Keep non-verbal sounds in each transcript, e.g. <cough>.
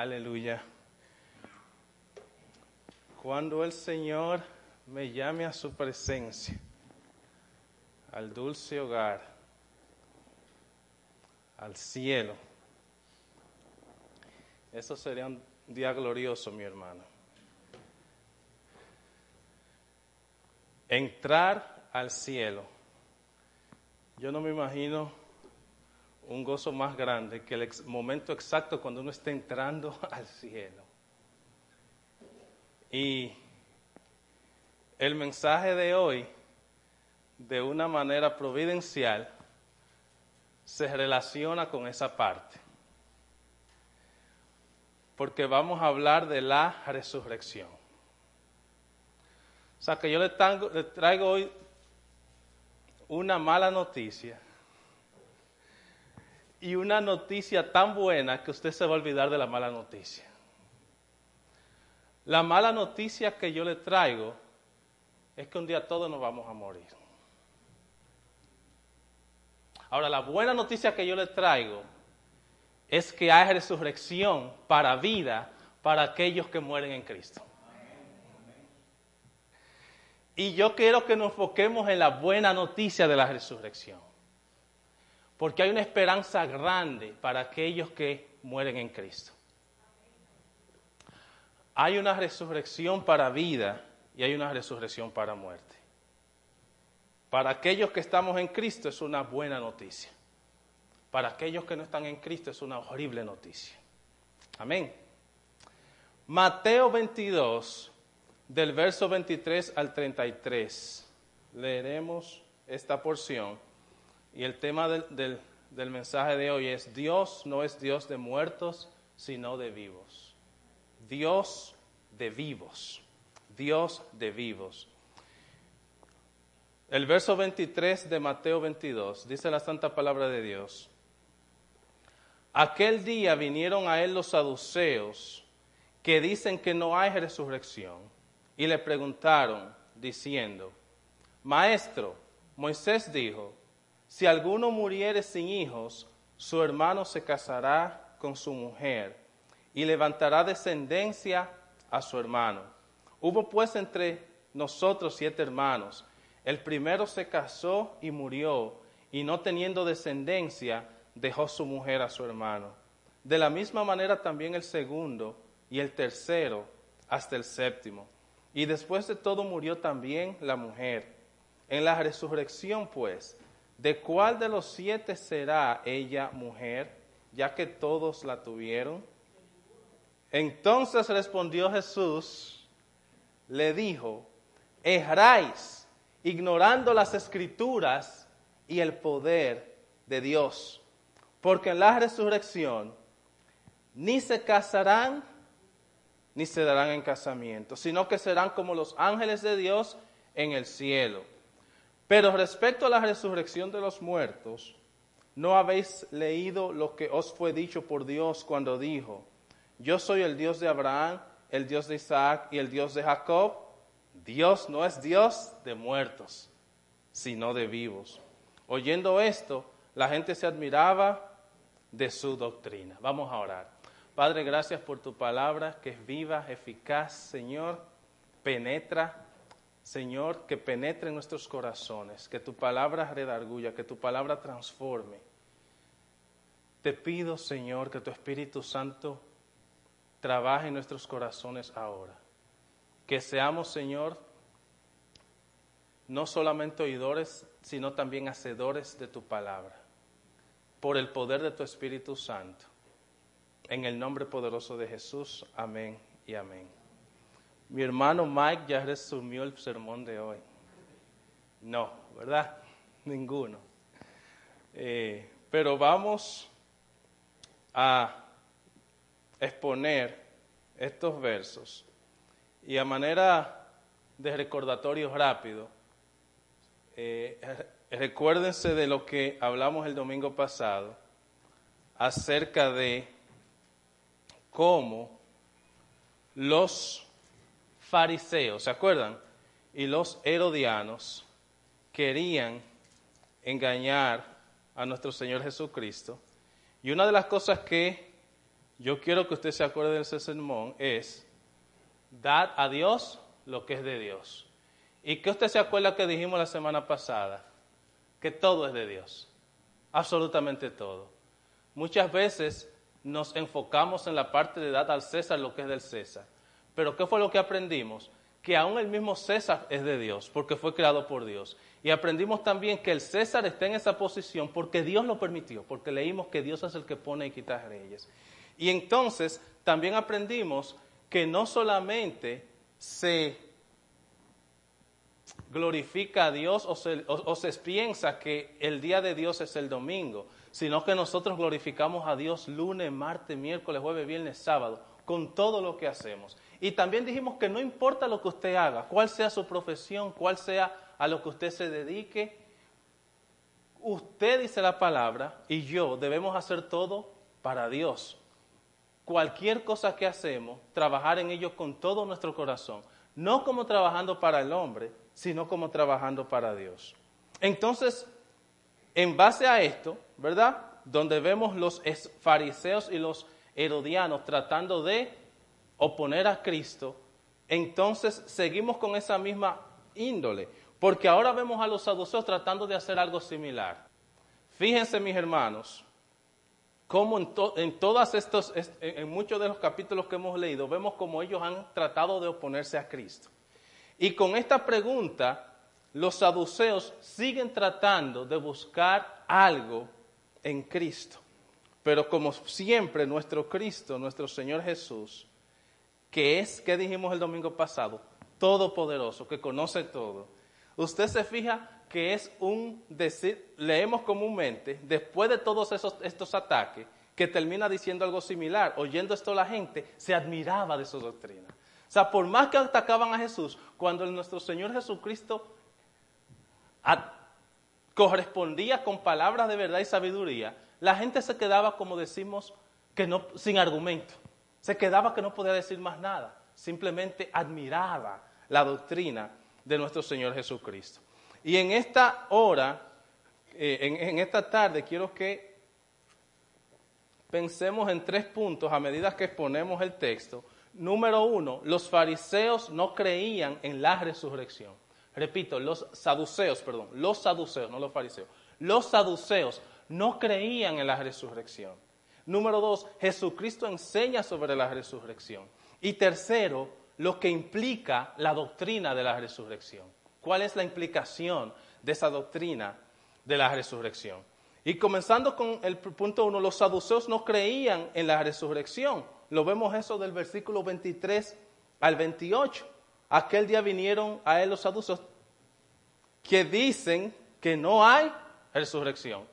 Aleluya. Cuando el Señor me llame a su presencia, al dulce hogar, al cielo, eso sería un día glorioso, mi hermano. Entrar al cielo. Yo no me imagino un gozo más grande que el momento exacto cuando uno está entrando <laughs> al cielo. Y el mensaje de hoy, de una manera providencial, se relaciona con esa parte. Porque vamos a hablar de la resurrección. O sea que yo le, traigo hoy una mala noticia y una noticia tan buena que usted se va a olvidar de la mala noticia. La mala noticia que yo le traigo es que un día todos nos vamos a morir. Ahora, la buena noticia que yo le traigo es que hay resurrección para vida para aquellos que mueren en Cristo. Y yo quiero que nos enfoquemos en la buena noticia de la resurrección. Porque hay una esperanza grande para aquellos que mueren en Cristo. Hay una resurrección para vida y hay una resurrección para muerte. Para aquellos que estamos en Cristo es una buena noticia. Para aquellos que no están en Cristo es una horrible noticia. Amén. Mateo 22, del verso 23 al 33. Leeremos esta porción. Y el tema del, del mensaje de hoy es, Dios no es Dios de muertos, sino de vivos. Dios de vivos. Dios de vivos. El verso 23 de Mateo 22 dice la santa palabra de Dios. Aquel día vinieron a él los saduceos que dicen que no hay resurrección y le preguntaron diciendo, Maestro, Moisés dijo, si alguno muriere sin hijos, su hermano se casará con su mujer y levantará descendencia a su hermano. Hubo pues entre nosotros siete hermanos. El primero se casó y murió, y no teniendo descendencia, dejó su mujer a su hermano. De la misma manera también el segundo y el tercero hasta el séptimo. Y después de todo murió también la mujer. En la resurrección, pues, ¿De cuál de los siete será ella mujer, ya que todos la tuvieron? Entonces respondió Jesús, le dijo, erráis, ignorando las escrituras y el poder de Dios, porque en la resurrección ni se casarán ni se darán en casamiento, sino que serán como los ángeles de Dios en el cielo. Pero respecto a la resurrección de los muertos, ¿no habéis leído lo que os fue dicho por Dios cuando dijo, yo soy el Dios de Abraham, el Dios de Isaac y el Dios de Jacob? Dios no es Dios de muertos, sino de vivos. Oyendo esto, la gente se admiraba de su doctrina. Vamos a orar. Padre, gracias por tu palabra que es viva, eficaz, Señor, penetra Señor, que penetre en nuestros corazones, que tu palabra redarguya, que tu palabra transforme. Te pido, Señor, que tu Espíritu Santo trabaje en nuestros corazones ahora. Que seamos, Señor, no solamente oidores, sino también hacedores de tu palabra, por el poder de tu Espíritu Santo. En el nombre poderoso de Jesús, amén y amén. Mi hermano Mike ya resumió el sermón de hoy. No, ¿verdad? <laughs> Ninguno. Eh, pero vamos a exponer estos versos y a manera de recordatorio rápido, eh, recuérdense de lo que hablamos el domingo pasado acerca de cómo los fariseos, ¿se acuerdan? Y los herodianos querían engañar a nuestro Señor Jesucristo. Y una de las cosas que yo quiero que usted se acuerde de ese sermón, es, dad a Dios lo que es de Dios. ¿Y que usted se acuerda que dijimos la semana pasada? Que todo es de Dios, absolutamente todo. Muchas veces nos enfocamos en la parte de dar al César lo que es del César. Pero ¿qué fue lo que aprendimos? Que aún el mismo César es de Dios, porque fue creado por Dios. Y aprendimos también que el César está en esa posición porque Dios lo permitió, porque leímos que Dios es el que pone y quita reyes. Y entonces también aprendimos que no solamente se glorifica a Dios o se, piensa que el día de Dios es el domingo, sino que nosotros glorificamos a Dios lunes, martes, miércoles, jueves, viernes, sábado, con todo lo que hacemos. Y también dijimos que no importa lo que usted haga, cuál sea su profesión, cuál sea a lo que usted se dedique, usted dice la palabra y yo debemos hacer todo para Dios. Cualquier cosa que hacemos, trabajar en ello con todo nuestro corazón, no como trabajando para el hombre, sino como trabajando para Dios. Entonces, en base a esto, ¿verdad? Donde vemos los fariseos y los herodianos tratando de oponer a Cristo, entonces seguimos con esa misma índole, porque ahora vemos a los saduceos tratando de hacer algo similar. Fíjense, mis hermanos, cómo en, en todos estos, en muchos de los capítulos que hemos leído, vemos cómo ellos han tratado de oponerse a Cristo. Y con esta pregunta los saduceos siguen tratando de buscar algo en Cristo. Pero como siempre, nuestro Cristo, nuestro Señor Jesús, que es, que dijimos el domingo pasado, todopoderoso, que conoce todo. Usted se fija que es un decir, leemos comúnmente, después de todos esos, estos ataques, que termina diciendo algo similar. Oyendo esto la gente se admiraba de su doctrina. O sea, por más que atacaban a Jesús, cuando nuestro Señor Jesucristo correspondía con palabras de verdad y sabiduría, la gente se quedaba, como decimos, que no, sin argumento. Se quedaba que no podía decir más nada. Simplemente admiraba la doctrina de nuestro Señor Jesucristo. Y en esta hora, eh, en esta tarde, quiero que pensemos en tres puntos a medida que exponemos el texto. Número uno, los fariseos no creían en la resurrección. Repito, los saduceos, perdón, los saduceos, no los fariseos. Los saduceos no creían en la resurrección. Número dos, Jesucristo enseña sobre la resurrección. Y tercero, lo que implica la doctrina de la resurrección. ¿Cuál es la implicación de esa doctrina de la resurrección? Y comenzando con el punto uno, los saduceos no creían en la resurrección. Lo vemos eso del versículo 23 al 28 aquel día vinieron a él los saduceos que dicen que no hay resurrección.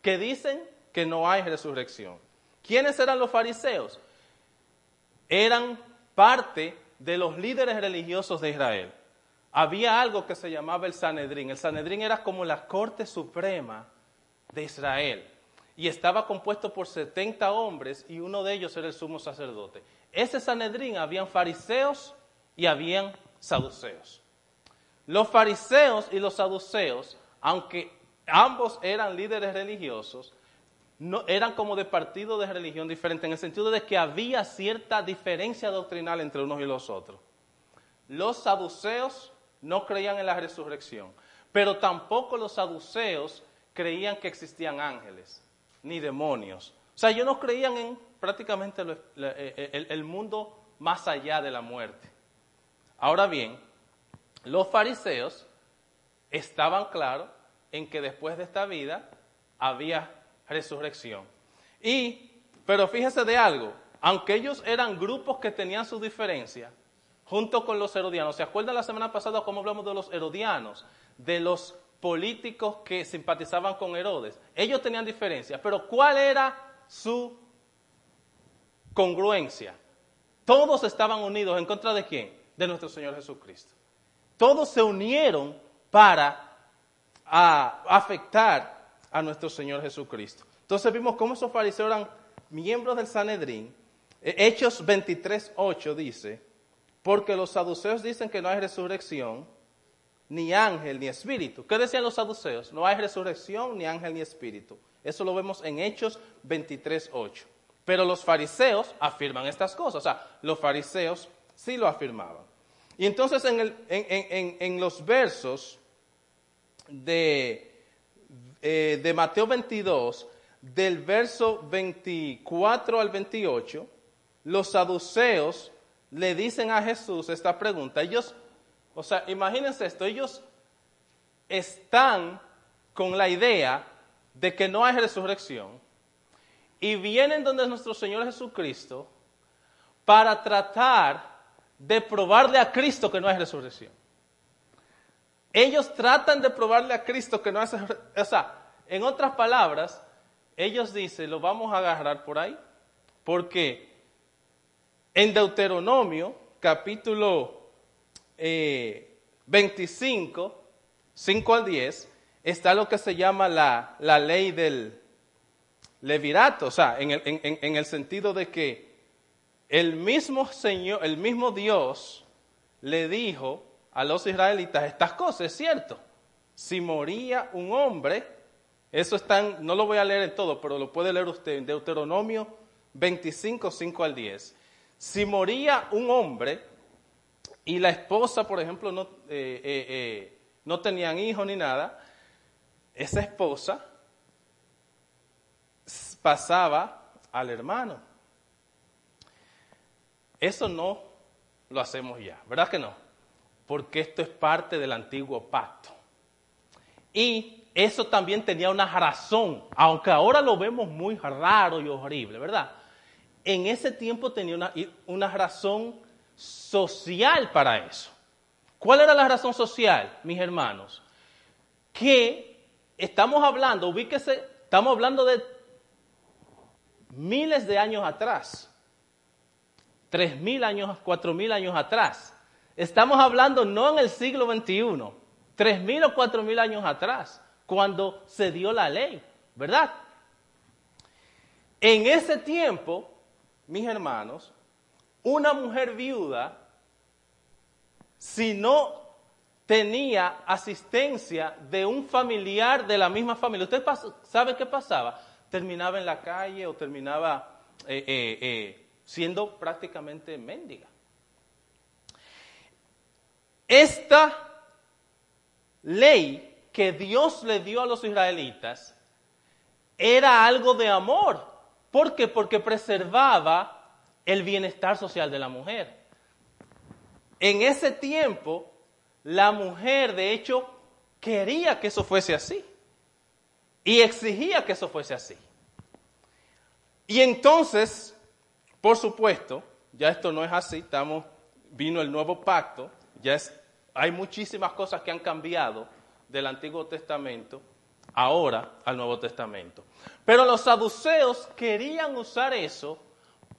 Que dicen que no hay resurrección. ¿Quiénes eran los fariseos? Eran parte de los líderes religiosos de Israel. Había algo que se llamaba el Sanedrín. El Sanedrín era como la corte suprema de Israel. Y estaba compuesto por 70 hombres y uno de ellos era el sumo sacerdote. Ese Sanedrín habían fariseos y habían saduceos. Los fariseos y los saduceos, aunque ambos eran líderes religiosos, no, eran como de partidos de religión diferente, en el sentido de que había cierta diferencia doctrinal entre unos y los otros. Los saduceos no creían en la resurrección, pero tampoco los saduceos creían que existían ángeles ni demonios. O sea, ellos no creían en prácticamente el mundo más allá de la muerte. Ahora bien, los fariseos estaban claros en que después de esta vida había resurrección. Y, pero fíjese de algo, aunque ellos eran grupos que tenían su diferencia, junto con los herodianos, ¿se acuerdan la semana pasada cómo hablamos de los herodianos? De los políticos que simpatizaban con Herodes. Ellos tenían diferencias, pero ¿cuál era su congruencia? Todos estaban unidos en contra de quién? de nuestro Señor Jesucristo. Todos se unieron para afectar a nuestro Señor Jesucristo. Entonces vimos cómo esos fariseos eran miembros del Sanedrín. E, Hechos 23.8 dice, porque los saduceos dicen que no hay resurrección, ni ángel, ni espíritu. ¿Qué decían los saduceos? No hay resurrección, ni ángel, ni espíritu. Eso lo vemos en Hechos 23.8. Pero los fariseos afirman estas cosas. O sea, los fariseos sí lo afirmaban. Y entonces en, el, en, en, los versos de, eh, de Mateo 22, del verso 24 al 28, los saduceos le dicen a Jesús esta pregunta. Ellos, o sea, imagínense esto, ellos están con la idea de que no hay resurrección y vienen donde nuestro Señor Jesucristo para tratar de probarle a Cristo que no hay resurrección. Ellos tratan de probarle a Cristo que no hay o sea, en otras palabras, ellos dicen, lo vamos a agarrar por ahí, porque en Deuteronomio, capítulo 25, eh, 5 al 10, está lo que se llama la, la ley del levirato, o sea, en el, en el sentido de que el mismo Señor, el mismo Dios le dijo a los israelitas estas cosas, es cierto. Si moría un hombre, eso está, no lo voy a leer en todo, pero lo puede leer usted en Deuteronomio 25, 5 al 10. Si moría un hombre y la esposa, por ejemplo, no, eh, eh, eh, no tenían hijos ni nada, esa esposa pasaba al hermano. Eso no lo hacemos ya, ¿verdad que no? Porque esto es parte del antiguo pacto. Y eso también tenía una razón, aunque ahora lo vemos muy raro y horrible, ¿verdad? En ese tiempo tenía una, una razón social para eso. ¿Cuál era la razón social, mis hermanos? Que estamos hablando, ubíquese, estamos hablando de miles de años atrás tres mil años, cuatro mil años atrás. Estamos hablando no en el siglo XXI, tres mil o cuatro mil años atrás, cuando se dio la ley, ¿verdad? En ese tiempo, mis hermanos, una mujer viuda, si no tenía asistencia de un familiar de la misma familia, ¿usted sabe qué pasaba? Terminaba en la calle o terminaba eh, eh, eh, siendo prácticamente mendiga. Esta ley que Dios le dio a los israelitas era algo de amor. ¿Por qué? Porque preservaba el bienestar social de la mujer. En ese tiempo, la mujer, de hecho, quería que eso fuese así. Y exigía que eso fuese así. Y entonces, por supuesto, ya esto no es así, estamos, vino el nuevo pacto, ya es, hay muchísimas cosas que han cambiado del Antiguo Testamento ahora al Nuevo Testamento. Pero los saduceos querían usar eso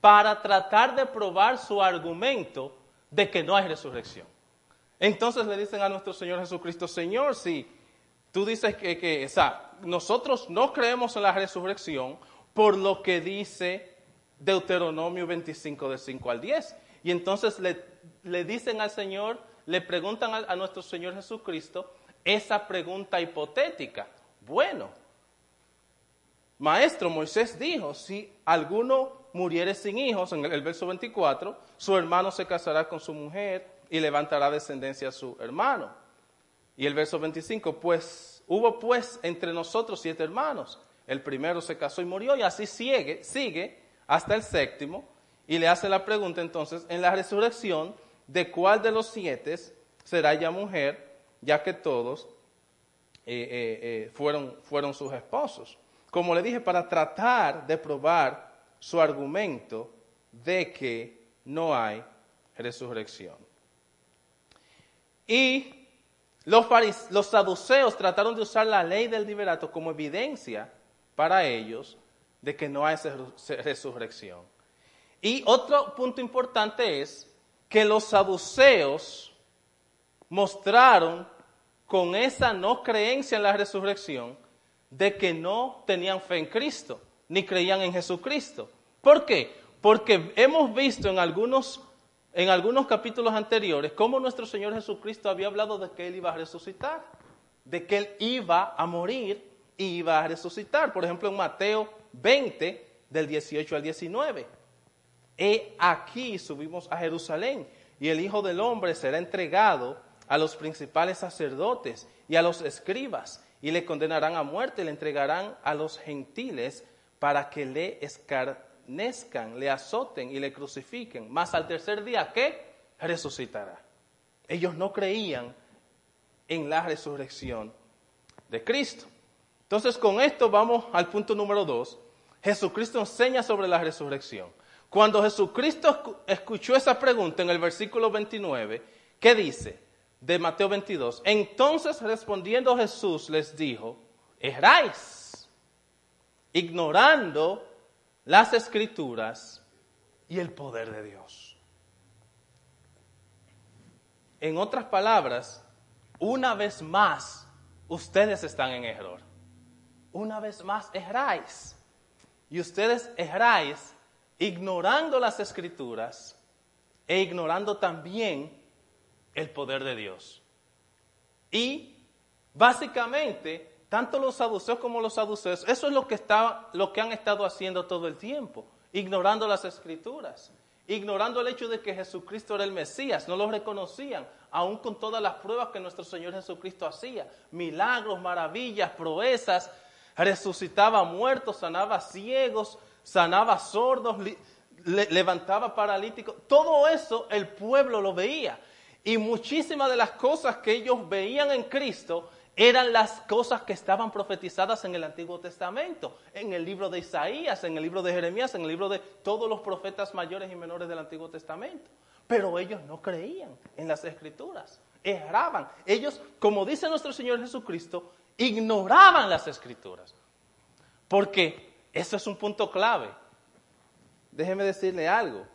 para tratar de probar su argumento de que no hay resurrección. Entonces le dicen a nuestro Señor Jesucristo, Señor, si tú dices que, o sea, nosotros no creemos en la resurrección por lo que dice Deuteronomio 25 de 5 al 10. Y entonces le, dicen al Señor, le preguntan a, nuestro Señor Jesucristo esa pregunta hipotética. Bueno, maestro, Moisés dijo, si alguno muriere sin hijos, en el, el verso 24, su hermano se casará con su mujer y levantará descendencia a su hermano. Y el verso 25, pues hubo pues entre nosotros siete hermanos. El primero se casó y murió y así sigue, sigue hasta el séptimo y le hace la pregunta entonces, en la resurrección, ¿de cuál de los siete será ya mujer, ya que todos eh, eh, eh, fueron, fueron sus esposos? Como le dije, para tratar de probar su argumento de que no hay resurrección. Y los, los saduceos trataron de usar la ley del liberato como evidencia para ellos de que no hay resurrección. Y otro punto importante es que los saduceos mostraron con esa no creencia en la resurrección de que no tenían fe en Cristo, ni creían en Jesucristo. ¿Por qué? Porque hemos visto en algunos, en algunos capítulos anteriores cómo nuestro Señor Jesucristo había hablado de que Él iba a resucitar, de que Él iba a morir y iba a resucitar. Por ejemplo, en Mateo 20, del 18 al 19. He aquí subimos a Jerusalén y el Hijo del Hombre será entregado a los principales sacerdotes y a los escribas y le condenarán a muerte le entregarán a los gentiles para que le escarnezcan, le azoten y le crucifiquen. Mas al tercer día, ¿qué? Resucitará. Ellos no creían en la resurrección de Cristo. Entonces con esto vamos al punto número dos. Jesucristo enseña sobre la resurrección. Cuando Jesucristo escuchó esa pregunta en el versículo 29, ¿qué dice? De Mateo 22. Entonces respondiendo Jesús les dijo, erráis, ignorando las escrituras y el poder de Dios. En otras palabras, una vez más, ustedes están en error. Una vez más, erráis. Y ustedes erráis ignorando las escrituras e ignorando también el poder de Dios. Y básicamente, tanto los saduceos como los saduceos, eso es lo que, está, lo que han estado haciendo todo el tiempo, ignorando las escrituras, ignorando el hecho de que Jesucristo era el Mesías, no lo reconocían, aun con todas las pruebas que nuestro Señor Jesucristo hacía, milagros, maravillas, proezas, resucitaba muertos, sanaba ciegos, sanaba sordos, levantaba paralíticos. Todo eso el pueblo lo veía. Y muchísimas de las cosas que ellos veían en Cristo eran las cosas que estaban profetizadas en el Antiguo Testamento, en el libro de Isaías, en el libro de Jeremías, en el libro de todos los profetas mayores y menores del Antiguo Testamento. Pero ellos no creían en las escrituras, erraban. Ellos, como dice nuestro Señor Jesucristo, ignoraban las escrituras. Porque eso es un punto clave. Déjeme decirle algo.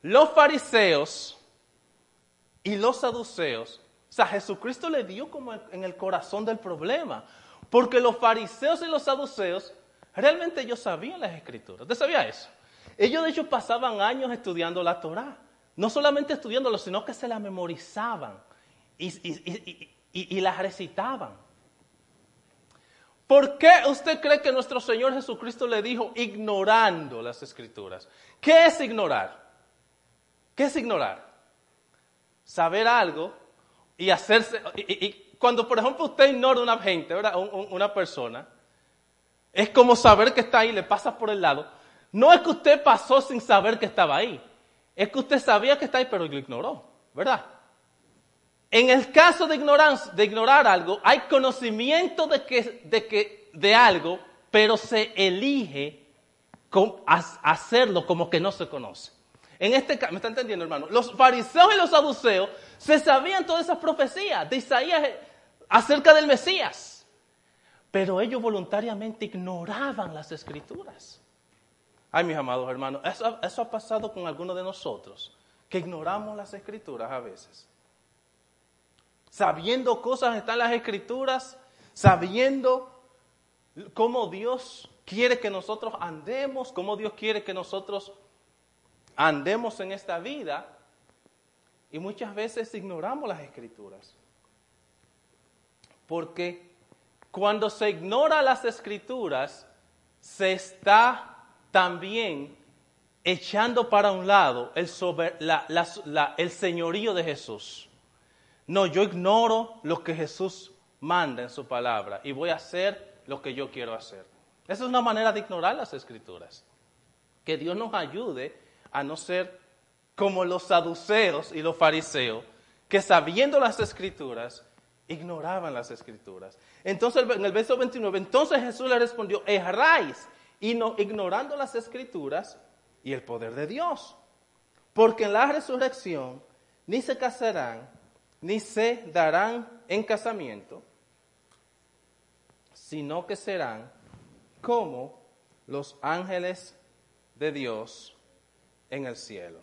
Los fariseos y los saduceos, o sea, Jesucristo le dio como en el corazón del problema. Porque los fariseos y los saduceos, realmente ellos sabían las escrituras. ¿Usted sabía eso? Ellos de hecho pasaban años estudiando la Torah. No solamente estudiándolo, sino que se la memorizaban y, y, y la recitaban. ¿Por qué usted cree que nuestro Señor Jesucristo le dijo ignorando las escrituras? ¿Qué es ignorar? ¿Qué es ignorar? Saber algo y hacerse... Y, cuando, por ejemplo, usted ignora a una gente, ¿verdad? una persona, es como saber que está ahí, le pasa por el lado. No es que usted pasó sin saber que estaba ahí. Es que usted sabía que está ahí, pero lo ignoró, ¿verdad? En el caso de, ignorar algo, hay conocimiento de, que, de, algo, pero se elige hacerlo como que no se conoce. En este caso, ¿me está entendiendo, hermano? Los fariseos y los saduceos se sabían todas esas profecías de Isaías acerca del Mesías, pero ellos voluntariamente ignoraban las escrituras. Ay, mis amados hermanos, eso ha pasado con algunos de nosotros, que ignoramos las escrituras a veces sabiendo cosas están las escrituras, sabiendo cómo Dios quiere que nosotros andemos, cómo Dios quiere que nosotros andemos en esta vida. Y muchas veces ignoramos las escrituras. Porque cuando se ignora las escrituras, se está también echando para un lado el, el señorío de Jesús. No, yo ignoro lo que Jesús manda en su palabra y voy a hacer lo que yo quiero hacer. Esa es una manera de ignorar las escrituras. Que Dios nos ayude a no ser como los saduceos y los fariseos, que sabiendo las escrituras, ignoraban las escrituras. Entonces, en el verso 29, entonces Jesús le respondió, erráis, y no, ignorando las escrituras y el poder de Dios. Porque en la resurrección ni se casarán, ni se darán en casamiento, sino que serán como los ángeles de Dios en el cielo.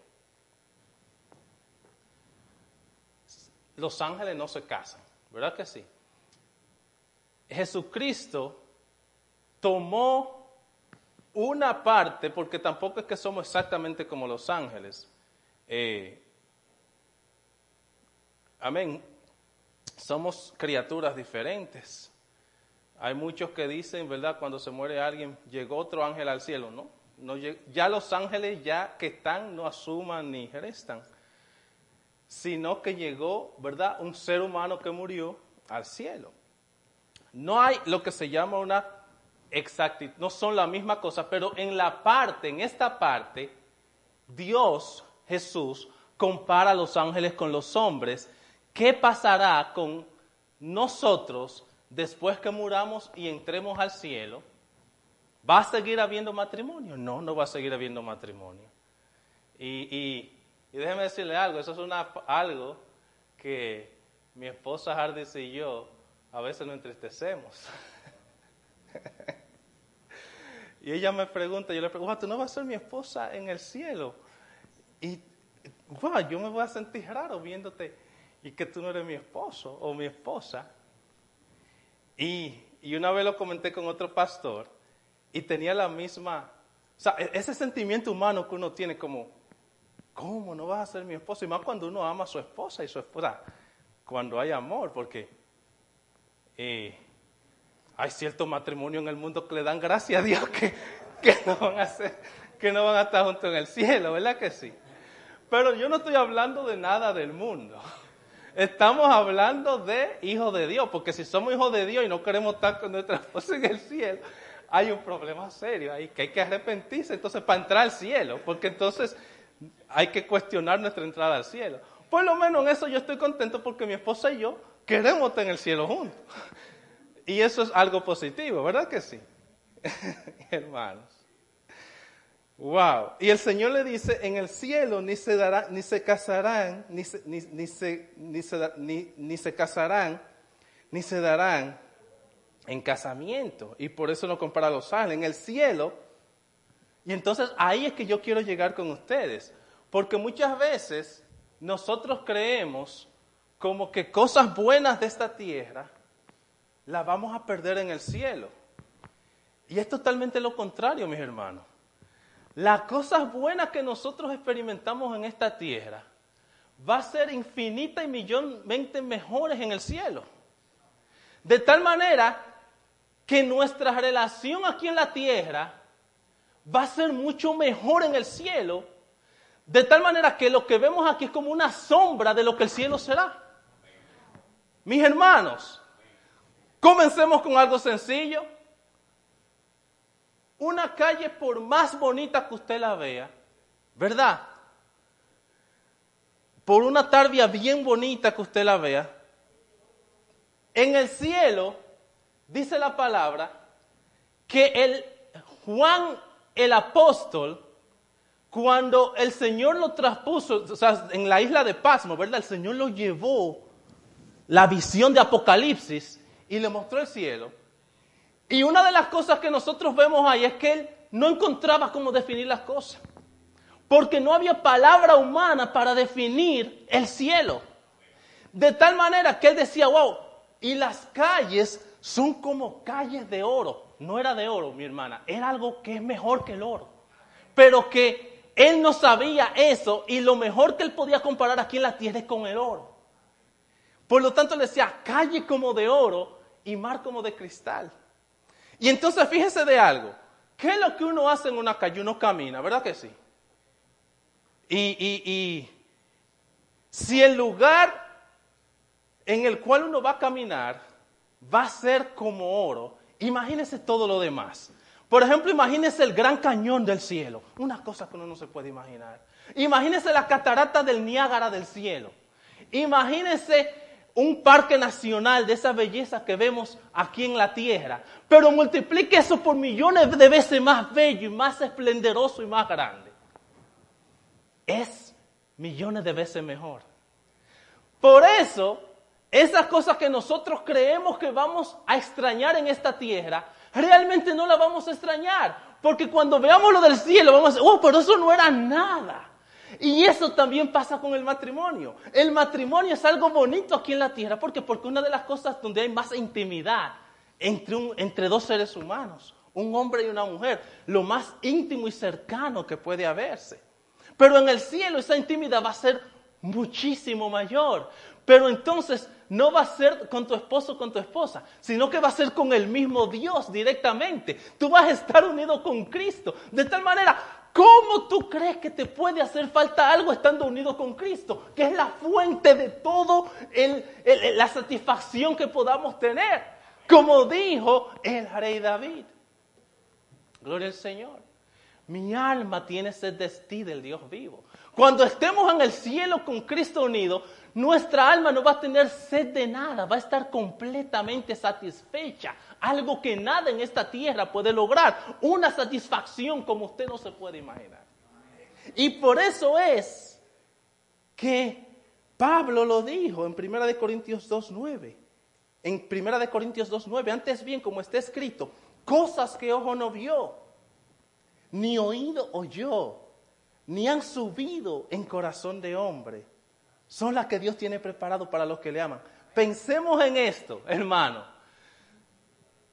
Los ángeles no se casan, ¿verdad que sí? Jesucristo tomó una parte, porque tampoco es que somos exactamente como los ángeles. Eh, Amén. Somos criaturas diferentes. Hay muchos que dicen, ¿verdad? Cuando se muere alguien, llegó otro ángel al cielo, ¿no? no ya los ángeles ya que están no asuman ni restan, sino que llegó, ¿verdad? Un ser humano que murió al cielo. No hay lo que se llama una exactitud, no son la misma cosa, pero en la parte, en esta parte, Dios, Jesús, compara a los ángeles con los hombres. ¿Qué pasará con nosotros después que muramos y entremos al cielo? ¿Va a seguir habiendo matrimonio? No, no va a seguir habiendo matrimonio. Y, déjeme decirle algo, eso es algo que mi esposa Hardis y yo a veces nos entristecemos. <laughs> y ella me pregunta, yo le pregunto, ¿tú no vas a ser mi esposa en el cielo? Y wow, yo me voy a sentir raro viéndote y que tú no eres mi esposo o mi esposa. Y, y una vez lo comenté con otro pastor y tenía la misma, o sea, e-, ese sentimiento humano que uno tiene como, ¿cómo no vas a ser mi esposo? Y más cuando uno ama a su esposa y su esposa, cuando hay amor, porque eh, hay cierto matrimonio en el mundo que le dan gracias a Dios que, que, no van a ser, que no van a estar juntos en el cielo, ¿verdad que sí? Pero yo no estoy hablando de nada del mundo. Estamos hablando de hijos de Dios, porque si somos hijos de Dios y no queremos estar con nuestra <laughs> esposa en el cielo, hay un problema serio ahí, que hay que arrepentirse entonces para entrar al cielo, porque entonces hay que cuestionar nuestra entrada al cielo. Por lo menos en eso yo estoy contento porque mi esposa y yo queremos estar en el cielo juntos. <laughs> Y eso es algo positivo, ¿verdad que sí? <laughs> Hermanos. Wow. Y el Señor le dice, en el cielo ni se dará, ni se casarán, ni se, ni, se, ni, se, ni se casarán, ni se darán en casamiento. Y por eso no compara los ángeles. En el cielo. Y entonces ahí es que yo quiero llegar con ustedes. Porque muchas veces nosotros creemos como que cosas buenas de esta tierra las vamos a perder en el cielo. Y es totalmente lo contrario, mis hermanos. Las cosas buenas que nosotros experimentamos en esta tierra va a ser infinita y millonmente mejores en el cielo. De tal manera que nuestra relación aquí en la tierra va a ser mucho mejor en el cielo, de tal manera que lo que vemos aquí es como una sombra de lo que el cielo será. Mis hermanos, comencemos con algo sencillo. Una calle por más bonita que usted la vea, ¿verdad? Por una tarbia bien bonita que usted la vea, en el cielo dice la palabra que el Juan el apóstol, cuando el Señor lo traspuso, o sea, en la isla de Pasmo, ¿verdad? El Señor lo llevó la visión de Apocalipsis y le mostró el cielo. Y una de las cosas que nosotros vemos ahí es que él no encontraba cómo definir las cosas. Porque no había palabra humana para definir el cielo. De tal manera que él decía, wow, y las calles son como calles de oro. No era de oro, mi hermana, era algo que es mejor que el oro. Pero que él no sabía eso y lo mejor que él podía comparar aquí en la tierra es con el oro. Por lo tanto le decía, calle como de oro y mar como de cristal. Y entonces fíjese de algo. ¿Qué es lo que uno hace en una calle? Uno camina, ¿verdad que sí? Y, y, y si el lugar en el cual uno va a caminar va a ser como oro, imagínese todo lo demás. Por ejemplo, imagínese el gran cañón del cielo, una cosa que uno no se puede imaginar. Imagínese la catarata del Niágara del cielo. Imagínese un parque nacional de esa belleza que vemos aquí en la tierra, pero multiplique eso por millones de veces más bello y más esplendoroso y más grande. Es millones de veces mejor. Por eso, esas cosas que nosotros creemos que vamos a extrañar en esta tierra, realmente no las vamos a extrañar. Porque cuando veamos lo del cielo, vamos a decir, oh, pero eso no era nada. Y eso también pasa con el matrimonio. El matrimonio es algo bonito aquí en la tierra. ¿Por qué? Porque una de las cosas donde hay más intimidad entre, entre dos seres humanos, un hombre y una mujer, lo más íntimo y cercano que puede haberse. Pero en el cielo esa intimidad va a ser muchísimo mayor. Pero entonces no va a ser con tu esposo o con tu esposa, sino que va a ser con el mismo Dios directamente. Tú vas a estar unido con Cristo. De tal manera, ¿cómo tú crees que te puede hacer falta algo estando unido con Cristo? Que es la fuente de todo la satisfacción que podamos tener. Como dijo el rey David. Gloria al Señor. Mi alma tiene sed de ti, del Dios vivo. Cuando estemos en el cielo con Cristo unido, nuestra alma no va a tener sed de nada, va a estar completamente satisfecha. Algo que nada en esta tierra puede lograr. Una satisfacción como usted no se puede imaginar. Y por eso es que Pablo lo dijo en 1 Corintios 2.9. En 1 Corintios 2.9, antes bien como está escrito, cosas que ojo no vio, ni oído oyó, ni han subido en corazón de hombre, son las que Dios tiene preparado para los que le aman. Pensemos en esto, hermano.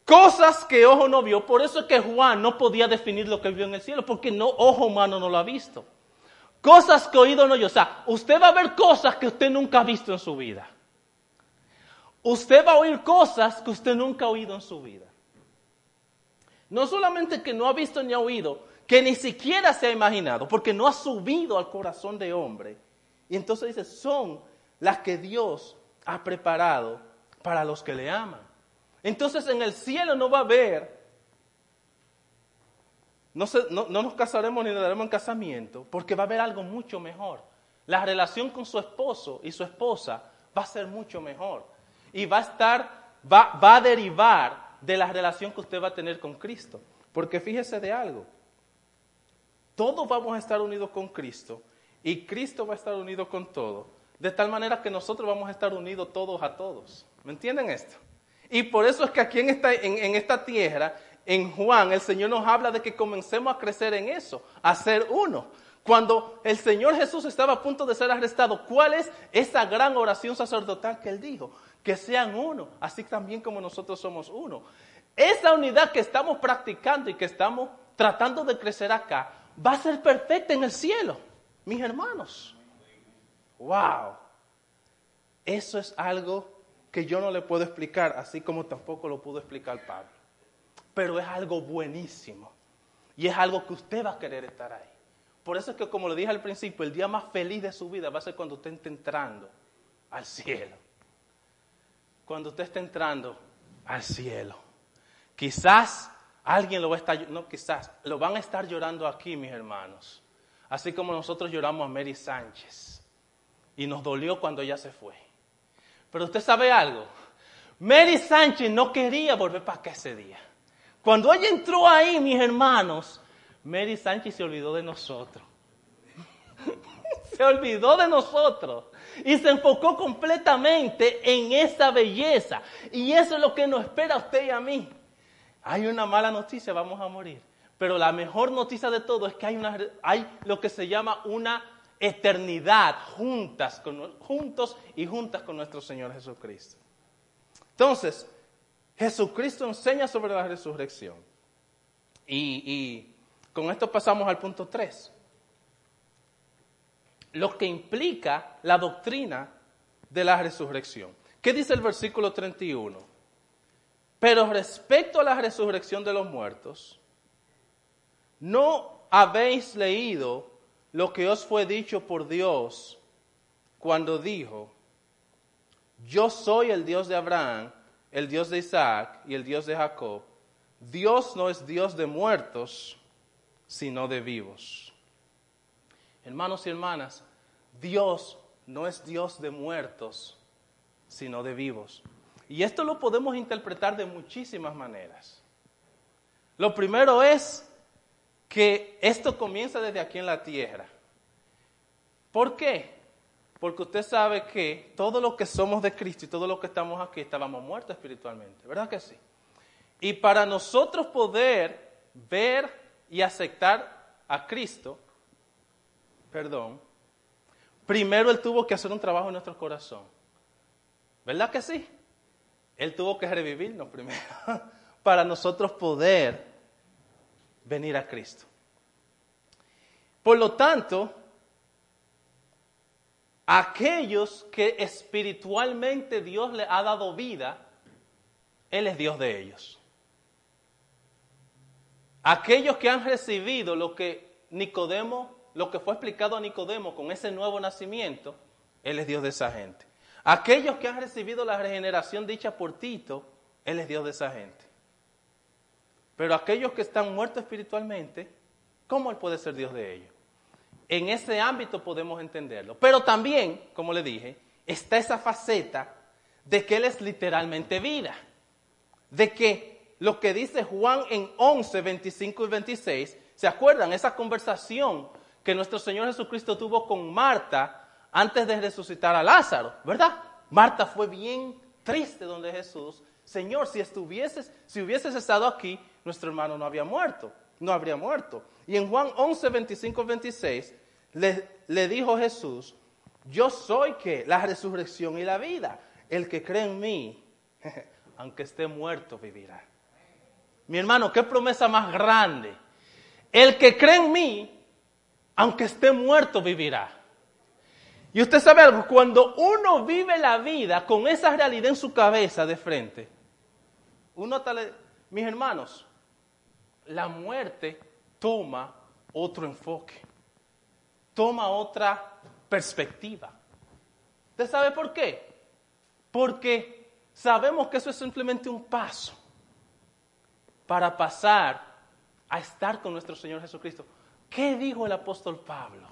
Cosas que ojo no vio, por eso es que Juan no podía definir lo que vio en el cielo, porque no ojo humano no lo ha visto. Cosas que oído no oyó, o sea, usted va a ver cosas que usted nunca ha visto en su vida. Usted va a oír cosas que usted nunca ha oído en su vida. No solamente que no ha visto ni ha oído, que ni siquiera se ha imaginado, porque no ha subido al corazón de hombre. Y entonces dice, son las que Dios ha preparado para los que le aman. Entonces en el cielo no va a haber, no, no nos casaremos ni nos daremos en casamiento, porque va a haber algo mucho mejor. La relación con su esposo y su esposa va a ser mucho mejor. Y va a estar, va, va a derivar de la relación que usted va a tener con Cristo. Porque fíjese de algo, todos vamos a estar unidos con Cristo y Cristo va a estar unido con todo, de tal manera que nosotros vamos a estar unidos todos a todos. ¿Me entienden esto? Y por eso es que aquí en esta, en, esta tierra, en Juan, el Señor nos habla de que comencemos a crecer en eso, a ser uno. Cuando el Señor Jesús estaba a punto de ser arrestado, ¿cuál es esa gran oración sacerdotal que él dijo? Que sean uno, así también como nosotros somos uno. Esa unidad que estamos practicando y que estamos tratando de crecer acá, va a ser perfecta en el cielo, mis hermanos. ¡Wow! Eso es algo que yo no le puedo explicar, así como tampoco lo pudo explicar Pablo. Pero es algo buenísimo. Y es algo que usted va a querer estar ahí. Por eso es que, como le dije al principio, el día más feliz de su vida va a ser cuando usted esté entrando al cielo. Cuando usted esté entrando al cielo. Quizás Alguien lo va a estar, no quizás, lo van a estar llorando aquí, mis hermanos. Así como nosotros lloramos a Mary Sánchez. Y nos dolió cuando ella se fue. Pero usted sabe algo. Mary Sánchez no quería volver para acá ese día. Cuando ella entró ahí, mis hermanos, Mary Sánchez se olvidó de nosotros. <laughs> se olvidó de nosotros. Y se enfocó completamente en esa belleza. Y eso es lo que nos espera a usted y a mí hay una mala noticia, vamos a morir. Pero la mejor noticia de todo es que hay, una, hay lo que se llama una eternidad juntas con, juntos y juntas con nuestro Señor Jesucristo. Entonces, Jesucristo enseña sobre la resurrección. Y, y con esto pasamos al punto 3. Lo que implica la doctrina de la resurrección. ¿Qué dice el versículo 31? Pero respecto a la resurrección de los muertos, ¿no habéis leído lo que os fue dicho por Dios cuando dijo, yo soy el Dios de Abraham, el Dios de Isaac y el Dios de Jacob? Dios no es Dios de muertos, sino de vivos. Hermanos y hermanas, Dios no es Dios de muertos, sino de vivos. Y esto lo podemos interpretar de muchísimas maneras. Lo primero es que esto comienza desde aquí en la tierra. ¿Por qué? Porque usted sabe que todo lo que somos de Cristo y todo lo que estamos aquí estábamos muertos espiritualmente, ¿verdad que sí? Y para nosotros poder ver y aceptar a Cristo, perdón, primero Él tuvo que hacer un trabajo en nuestro corazón. ¿Verdad que sí? Él tuvo que revivirnos primero <laughs> para nosotros poder venir a Cristo. Por lo tanto, aquellos que espiritualmente Dios le ha dado vida, Él es Dios de ellos. Aquellos que han recibido lo que Nicodemo, lo que fue explicado a Nicodemo con ese nuevo nacimiento, Él es Dios de esa gente. Aquellos que han recibido la regeneración dicha por Tito, Él es Dios de esa gente. Pero aquellos que están muertos espiritualmente, ¿cómo Él puede ser Dios de ellos? En ese ámbito podemos entenderlo. Pero también, como le dije, está esa faceta de que Él es literalmente vida. De que lo que dice Juan en 11, 25 y 26, ¿se acuerdan? Esa conversación que nuestro Señor Jesucristo tuvo con Marta antes de resucitar a Lázaro, ¿verdad? Marta fue bien triste donde Jesús, Señor, si estuvieses, si hubieses estado aquí, nuestro hermano no había muerto, no habría muerto. Y en Juan 11, 25, 26, le, le dijo Jesús, yo soy que la resurrección y la vida. El que cree en mí, <laughs> aunque esté muerto, vivirá. Mi hermano, qué promesa más grande. El que cree en mí, aunque esté muerto, vivirá. Y usted sabe algo, cuando uno vive la vida con esa realidad en su cabeza de frente, uno tal, mis hermanos, la muerte toma otro enfoque, toma otra perspectiva. ¿Usted sabe por qué? Porque sabemos que eso es simplemente un paso para pasar a estar con nuestro Señor Jesucristo. ¿Qué dijo el apóstol Pablo?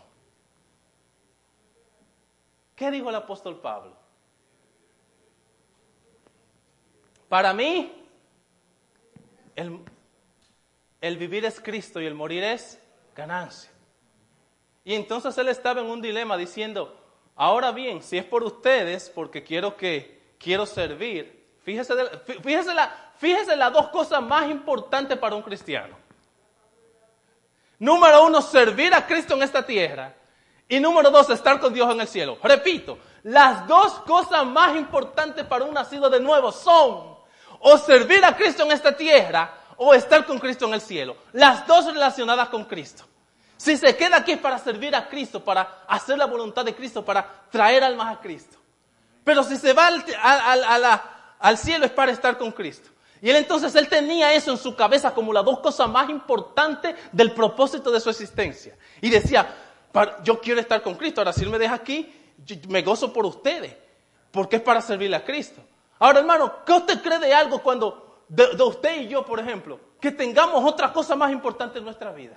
¿Qué dijo el apóstol Pablo? Para mí, el, el vivir es Cristo y el morir es ganancia. Y entonces él estaba en un dilema diciendo, ahora bien, si es por ustedes, porque quiero que quiero servir, fíjese, fíjese, la, fíjese las dos cosas más importantes para un cristiano. Número uno, servir a Cristo en esta tierra. Y número dos, estar con Dios en el cielo. Repito, las dos cosas más importantes para un nacido de nuevo son o servir a Cristo en esta tierra o estar con Cristo en el cielo. Las dos relacionadas con Cristo. Si se queda aquí es para servir a Cristo, para hacer la voluntad de Cristo, para traer almas a Cristo. Pero si se va al, al cielo es para estar con Cristo. Y él entonces, él tenía eso en su cabeza como las dos cosas más importantes del propósito de su existencia. Y decía, yo quiero estar con Cristo. Ahora, si Él me deja aquí, me gozo por ustedes, porque es para servirle a Cristo. Ahora, hermano, ¿qué usted cree de algo cuando, de, usted y yo, por ejemplo, que tengamos otra cosa más importante en nuestra vida?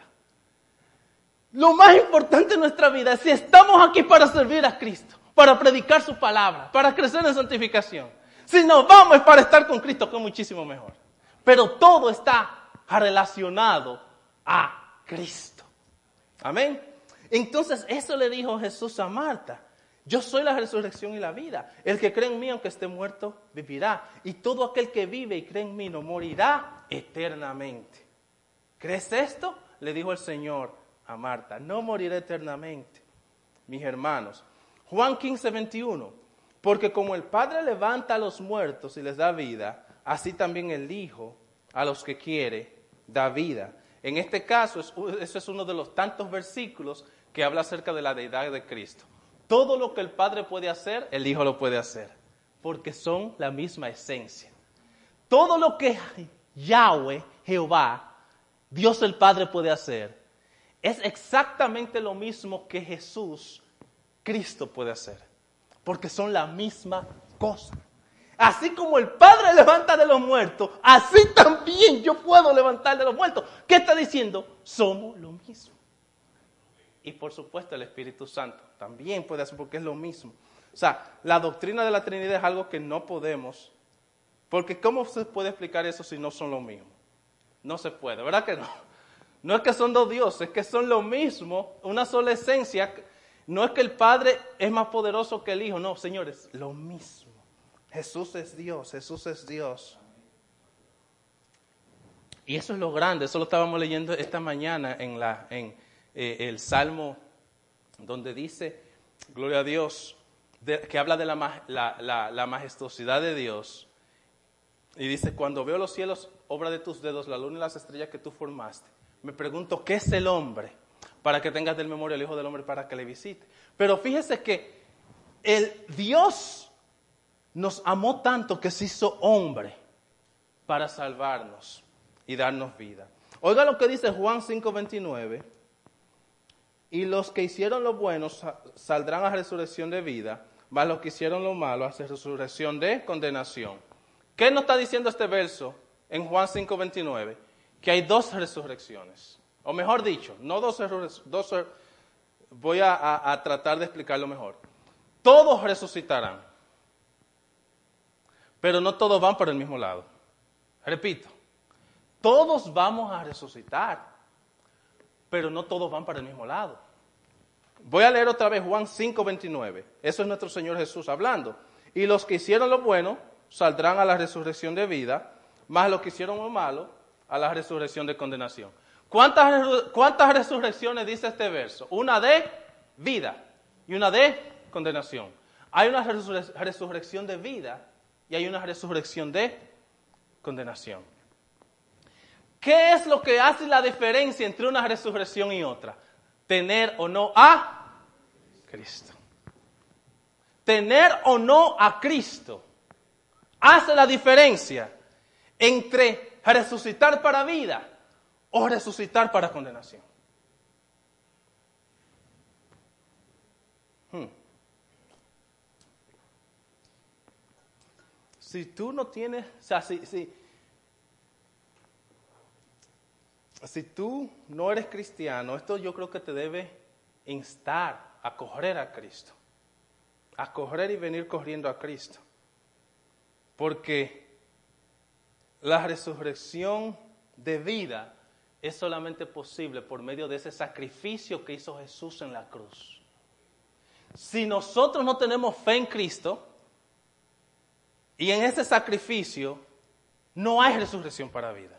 Lo más importante en nuestra vida es si estamos aquí para servir a Cristo, para predicar su palabra, para crecer en santificación. Si nos vamos es para estar con Cristo, que es muchísimo mejor. Pero todo está relacionado a Cristo. Amén. Entonces eso le dijo Jesús a Marta. Yo soy la resurrección y la vida. El que cree en mí, aunque esté muerto, vivirá. Y todo aquel que vive y cree en mí no morirá eternamente. ¿Crees esto? Le dijo el Señor a Marta. No moriré eternamente, mis hermanos. Juan 15, 21. Porque como el Padre levanta a los muertos y les da vida, así también el Hijo a los que quiere da vida. En este caso, eso es uno de los tantos versículos que habla acerca de la deidad de Cristo. Todo lo que el Padre puede hacer, el Hijo lo puede hacer, porque son la misma esencia. Todo lo que Yahweh, Jehová, Dios el Padre puede hacer, es exactamente lo mismo que Jesús, Cristo puede hacer, porque son la misma cosa. Así como el Padre levanta de los muertos, así también yo puedo levantar de los muertos. ¿Qué está diciendo? Somos lo mismo. Y por supuesto el Espíritu Santo también puede hacer porque es lo mismo. O sea, la doctrina de la Trinidad es algo que no podemos, porque ¿cómo se puede explicar eso si no son lo mismo? No se puede, ¿verdad que no? No es que son dos dioses, es que son lo mismo, una sola esencia. No es que el Padre es más poderoso que el Hijo, no, señores, lo mismo. Jesús es Dios, Jesús es Dios. Y eso es lo grande, eso lo estábamos leyendo esta mañana en, la, en, eh, el Salmo donde dice, gloria a Dios, que habla de la, majestuosidad de Dios. Y dice, cuando veo los cielos, obra de tus dedos, la luna y las estrellas que tú formaste, me pregunto, ¿qué es el hombre? Para que tengas del memoria el Hijo del Hombre para que le visite. Pero fíjese que el Dios nos amó tanto que se hizo hombre para salvarnos y darnos vida. Oiga lo que dice Juan 5:29. Y los que hicieron lo bueno saldrán a resurrección de vida, mas los que hicieron lo malo a resurrección de condenación. ¿Qué nos está diciendo este verso en Juan 5:29? Que hay dos resurrecciones. O mejor dicho, no dos, dos voy a tratar de explicarlo mejor. Todos resucitarán, pero no todos van por el mismo lado. Repito, todos vamos a resucitar, pero no todos van para el mismo lado. Voy a leer otra vez Juan 5:29. Eso es nuestro Señor Jesús hablando. Y los que hicieron lo bueno saldrán a la resurrección de vida, más los que hicieron lo malo a la resurrección de condenación. ¿Cuántas, cuántas resurrecciones dice este verso? Una de vida y una de condenación. Hay una resurrección de vida y hay una resurrección de condenación. ¿Qué es lo que hace la diferencia entre una resurrección y otra? Tener o no a Cristo. Tener o no a Cristo hace la diferencia entre resucitar para vida o resucitar para condenación. Hmm. Si tú no tienes, o sea, si, si tú no eres cristiano, esto yo creo que te debe instar a correr a Cristo, a correr y venir corriendo a Cristo. Porque la resurrección de vida es solamente posible por medio de ese sacrificio que hizo Jesús en la cruz. Si nosotros no tenemos fe en Cristo y en ese sacrificio, no hay resurrección para vida.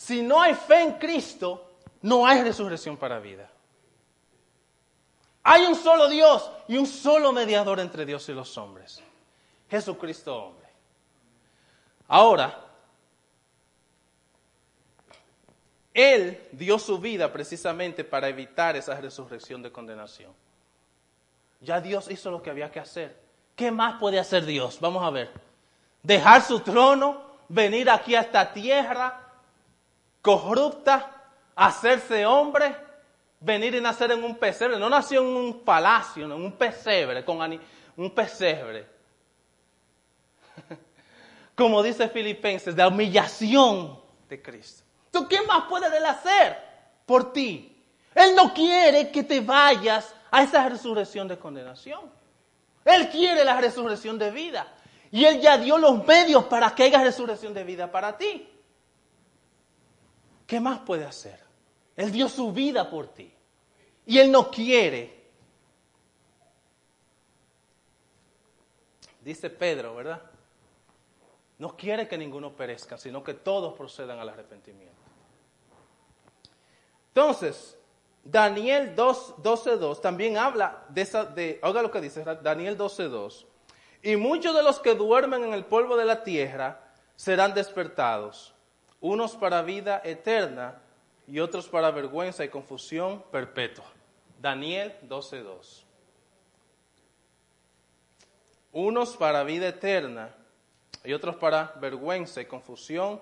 Si no hay fe en Cristo, no hay resurrección para vida. Hay un solo Dios y un solo mediador entre Dios y los hombres. Jesucristo hombre. Ahora, Él dio su vida precisamente para evitar esa resurrección de condenación. Ya Dios hizo lo que había que hacer. ¿Qué más puede hacer Dios? Vamos a ver. Dejar su trono, venir aquí a esta tierra, corrupta, hacerse hombre, venir y nacer en un pesebre. No nació en un palacio, en un pesebre, con un pesebre. <laughs> Como dice Filipenses, la humillación de Cristo. ¿Tú qué más puede él hacer por ti? Él no quiere que te vayas a esa resurrección de condenación. Él quiere la resurrección de vida. Y Él ya dio los medios para que haya resurrección de vida para ti. ¿Qué más puede hacer? Él dio su vida por ti. Y Él no quiere. Dice Pedro, ¿verdad? No quiere que ninguno perezca, sino que todos procedan al arrepentimiento. Entonces, Daniel 12.2 también habla de esa, de, oiga lo que dice Daniel 12.2. Y muchos de los que duermen en el polvo de la tierra serán despertados unos para vida eterna y otros para vergüenza y confusión perpetua. Daniel 12.2. Unos para vida eterna y otros para vergüenza y confusión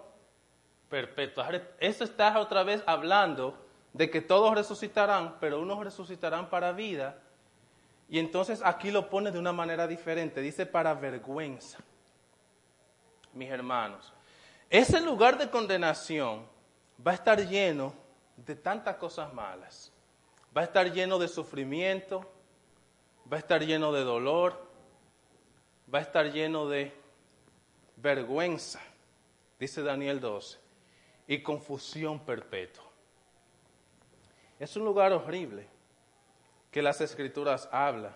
perpetua. Eso está otra vez hablando de que todos resucitarán, pero unos resucitarán para vida. Y entonces aquí lo pone de una manera diferente. Dice para vergüenza. Mis hermanos, ese lugar de condenación va a estar lleno de tantas cosas malas. Va a estar lleno de sufrimiento, va a estar lleno de dolor, va a estar lleno de vergüenza, dice Daniel 12, y confusión perpetua. Es un lugar horrible que las escrituras hablan.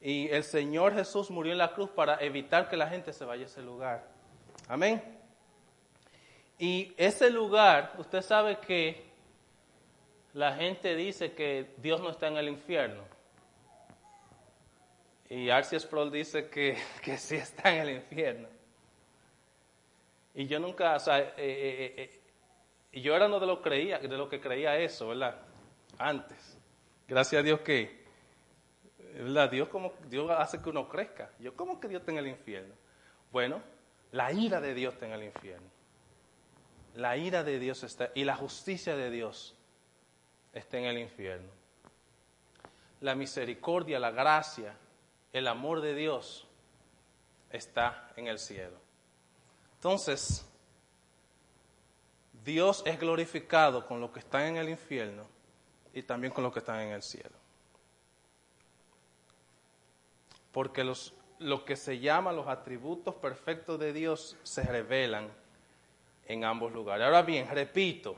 Y el Señor Jesús murió en la cruz para evitar que la gente se vaya a ese lugar. Amén. Y ese lugar, usted sabe que la gente dice que Dios no está en el infierno. Y Arceus Sproul dice que, <laughs> que sí está en el infierno. Y yo nunca, o sea, eh, eh, eh, yo era uno de los, de lo que creía eso, ¿verdad? Antes. Gracias a Dios que ¿verdad? Dios, como, Dios hace que uno crezca. Yo, ¿cómo que Dios está en el infierno? Bueno, la ira de Dios está en el infierno. La ira de Dios está, y la justicia de Dios está en el infierno. La misericordia, la gracia, el amor de Dios está en el cielo. Entonces, Dios es glorificado con lo que están en el infierno y también con lo que están en el cielo. Porque los, lo que se llama los atributos perfectos de Dios se revelan en ambos lugares. Ahora bien, repito,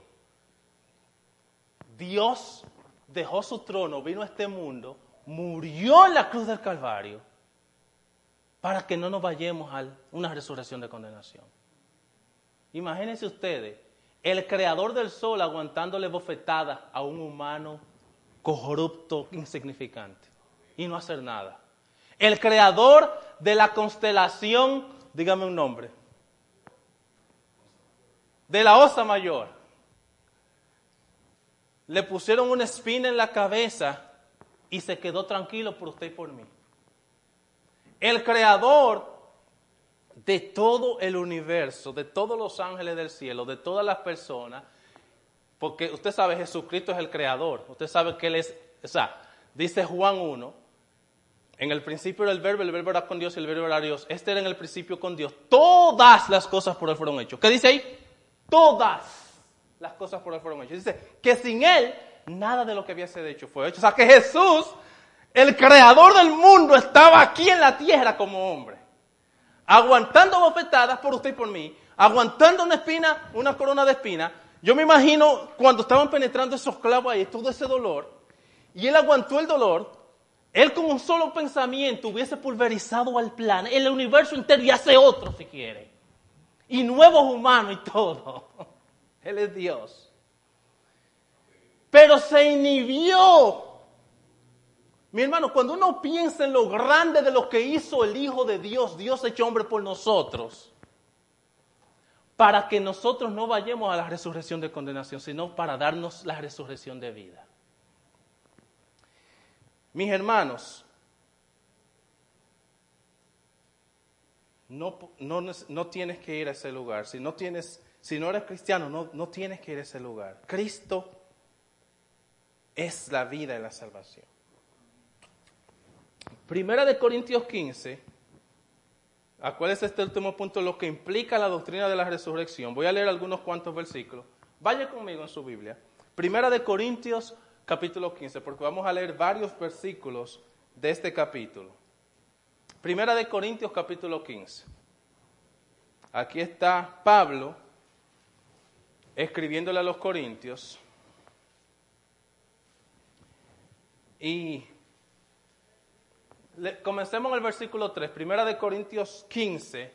Dios dejó su trono, vino a este mundo, murió en la cruz del Calvario para que no nos vayamos a una resurrección de condenación. Imagínense ustedes, el creador del sol aguantándole bofetadas a un humano corrupto, insignificante, y no hacer nada. El creador de la constelación, dígame un nombre, de la osa mayor. Le pusieron una espina en la cabeza y se quedó tranquilo por usted y por mí. El creador de todo el universo, de todos los ángeles del cielo, de todas las personas, porque usted sabe, Jesucristo es el creador, usted sabe que Él es, o sea, dice Juan 1, en el principio era el verbo, el verbo era con Dios y el verbo era Dios, este era en el principio con Dios, todas las cosas por Él fueron hechas. ¿Qué dice ahí? Todas las cosas por Él fueron hechas. Dice que sin Él nada de lo que había sido hecho fue hecho. O sea que Jesús, el creador del mundo, estaba aquí en la tierra como hombre aguantando bofetadas por usted y por mí, aguantando una espina, una corona de espina. Yo me imagino cuando estaban penetrando esos clavos ahí, todo ese dolor, y él aguantó el dolor, él con un solo pensamiento hubiese pulverizado al plan, el universo entero y hace otro si quiere, y nuevos humanos y todo. <laughs> Él es Dios. Pero se inhibió mi hermano, cuando uno piensa en lo grande de lo que hizo el Hijo de Dios, Dios hecho hombre por nosotros, para que nosotros no vayamos a la resurrección de condenación, sino para darnos la resurrección de vida. Mis hermanos, no, no, tienes que ir a ese lugar. Si no, tienes, si no eres cristiano, no, no tienes que ir a ese lugar. Cristo es la vida y la salvación. Primera de Corintios 15, acuérdense este último punto, lo que implica la doctrina de la resurrección. Voy a leer algunos cuantos versículos. Vaya conmigo en su Biblia. Primera de Corintios capítulo 15, porque vamos a leer varios versículos de este capítulo. Primera de Corintios capítulo 15. Aquí está Pablo escribiéndole a los Corintios. Y comencemos en el versículo 3, primera de Corintios 15,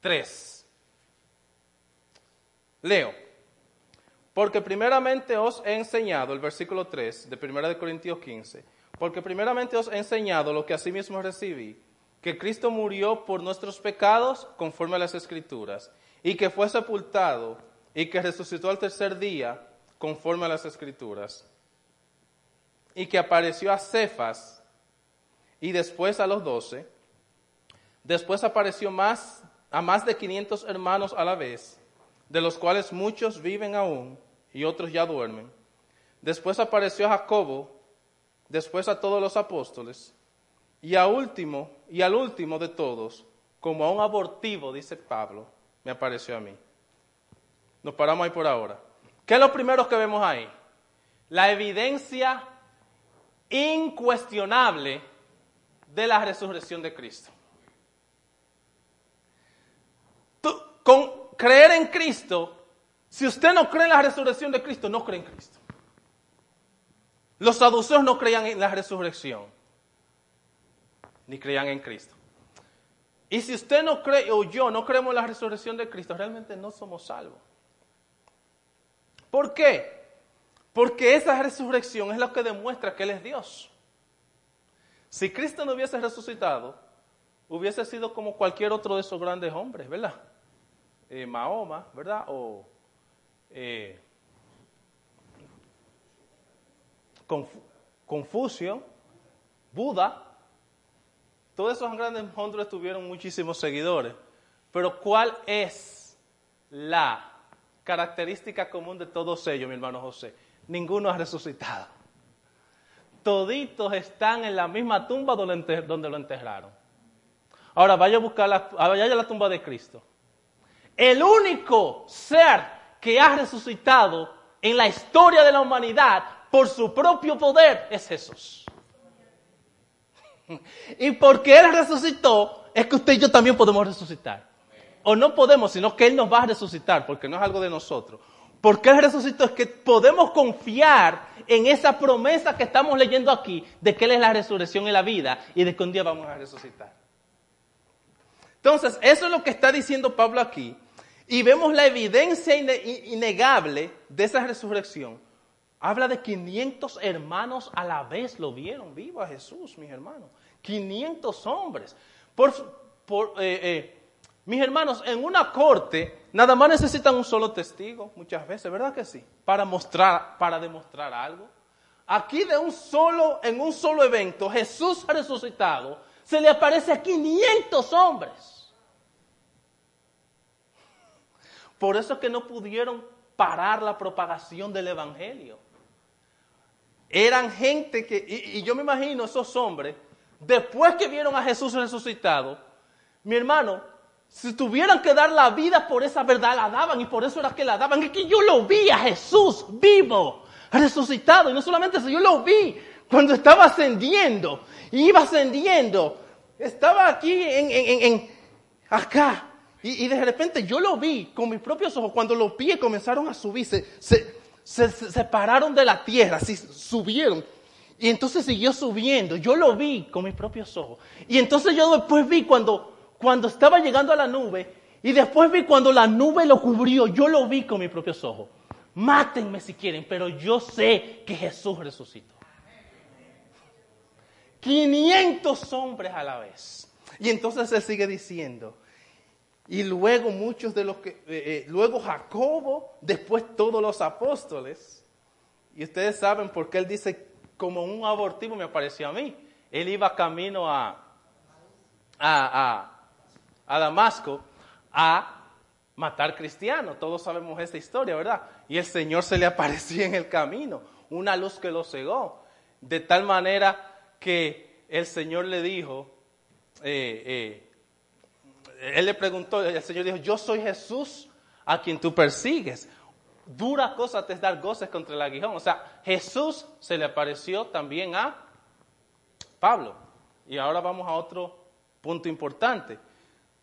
3. Leo. Porque primeramente os he enseñado, el versículo 3 de primera de Corintios 15, porque primeramente os he enseñado lo que asimismo recibí, que Cristo murió por nuestros pecados conforme a las Escrituras, y que fue sepultado, y que resucitó al tercer día conforme a las Escrituras, y que apareció a Cefas, y después a los doce. Después apareció más, a más de 500 hermanos a la vez, de los cuales muchos viven aún y otros ya duermen. Después apareció a Jacobo, después a todos los apóstoles, y a último, y al último de todos, como a un abortivo, dice Pablo, me apareció a mí. Nos paramos ahí por ahora. ¿Qué es lo primero que vemos ahí? La evidencia incuestionable de la resurrección de Cristo. con creer en Cristo, si usted no cree en la resurrección de Cristo, no cree en Cristo. Los saduceos no creían en la resurrección, ni creían en Cristo. Y si usted no cree, o yo no creemos en la resurrección de Cristo, realmente no somos salvos. ¿Por qué? Porque esa resurrección es lo que demuestra que Él es Dios. Si Cristo no hubiese resucitado, hubiese sido como cualquier otro de esos grandes hombres, ¿verdad? Eh, Mahoma, ¿verdad? O eh, Confucio, Buda, todos esos grandes monstruos tuvieron muchísimos seguidores, pero ¿cuál es la característica común de todos ellos, mi hermano José? Ninguno ha resucitado. Toditos están en la misma tumba donde, lo enterraron. Ahora vaya a buscar la, vaya a la tumba de Cristo. El único ser que ha resucitado en la historia de la humanidad por su propio poder es Jesús. <laughs> Y porque Él resucitó, es que usted y yo también podemos resucitar. O no podemos, sino que Él nos va a resucitar, porque no es algo de nosotros. Porque Él resucitó es que podemos confiar en esa promesa que estamos leyendo aquí, de que Él es la resurrección y la vida, y de que un día vamos a resucitar. Entonces, eso es lo que está diciendo Pablo aquí. Y vemos la evidencia innegable de esa resurrección. Habla de 500 hermanos a la vez lo vieron vivo a Jesús, mis hermanos. 500 hombres. Por, eh, eh, mis hermanos, en una corte nada más necesitan un solo testigo, muchas veces, ¿verdad que sí? Para mostrar, para demostrar algo. Aquí de un solo, en un solo evento, Jesús resucitado, se le aparece a 500 hombres. Por eso es que no pudieron parar la propagación del Evangelio eran gente que, y, yo me imagino esos hombres, después que vieron a Jesús resucitado, mi hermano, si tuvieran que dar la vida por esa verdad, la daban y por eso era que la daban. Es que yo lo vi a Jesús vivo, resucitado, y no solamente eso, yo lo vi cuando estaba ascendiendo, iba ascendiendo, estaba aquí en, en, en acá, y, de repente yo lo vi con mis propios ojos, cuando los pies comenzaron a subirse, se, se, separaron de la tierra, así subieron. Y entonces siguió subiendo. Yo lo vi con mis propios ojos. Y entonces yo después vi cuando, cuando estaba llegando a la nube. Y después vi cuando la nube lo cubrió. Yo lo vi con mis propios ojos. Mátenme si quieren, pero yo sé que Jesús resucitó. 500 hombres a la vez. Y entonces él sigue diciendo, y luego muchos de los que, eh, eh, luego Jacobo, después todos los apóstoles. Y ustedes saben por qué él dice, como un abortivo me apareció a mí. Él iba camino a, a, a, a Damasco a matar cristianos. Todos sabemos esta historia, ¿verdad? Y el Señor se le <laughs> apareció en el camino, una luz que lo cegó. De tal manera que el Señor le dijo, eh, eh, él le preguntó, el Señor dijo, yo soy Jesús a quien tú persigues. Dura cosa te es dar goces contra el aguijón. O sea, Jesús se le apareció también a Pablo. Y ahora vamos a otro punto importante.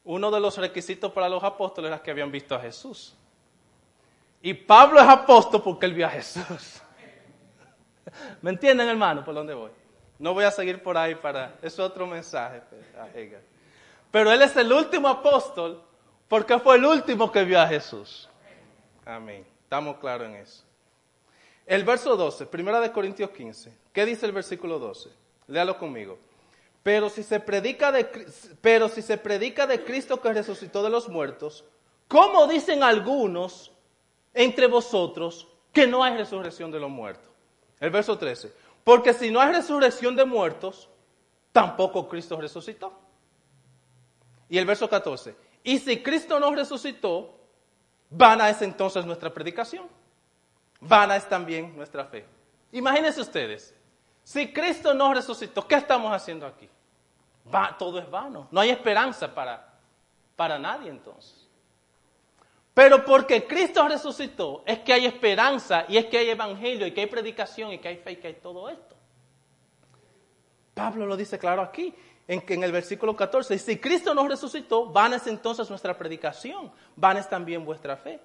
Uno de los requisitos para los apóstoles era que habían visto a Jesús. Y Pablo es apóstol porque él vio a Jesús. <laughs> ¿Me entienden, hermano, por dónde voy? No voy a seguir por ahí para... Es otro mensaje. Pero él es el último apóstol porque fue el último que vio a Jesús. Amén. Estamos claros en eso. El verso 12, primera de Corintios 15. ¿Qué dice el versículo 12? Léalo conmigo. Pero si se predica de, pero si se predica de Cristo que resucitó de los muertos, ¿cómo dicen algunos entre vosotros que no hay resurrección de los muertos? El verso 13. Porque si no hay resurrección de muertos, tampoco Cristo resucitó. Y el verso 14. Y si Cristo no resucitó, vana es entonces nuestra predicación. Vana es también nuestra fe. Imagínense ustedes, si Cristo no resucitó, ¿qué estamos haciendo aquí? Todo es vano. No hay esperanza para, para nadie entonces. Pero porque Cristo resucitó, es que hay esperanza y es que hay evangelio y que hay predicación y que hay fe y que hay todo esto. Pablo lo dice claro aquí en, en el versículo 14, si Cristo no resucitó, van es entonces nuestra predicación, van es también vuestra fe.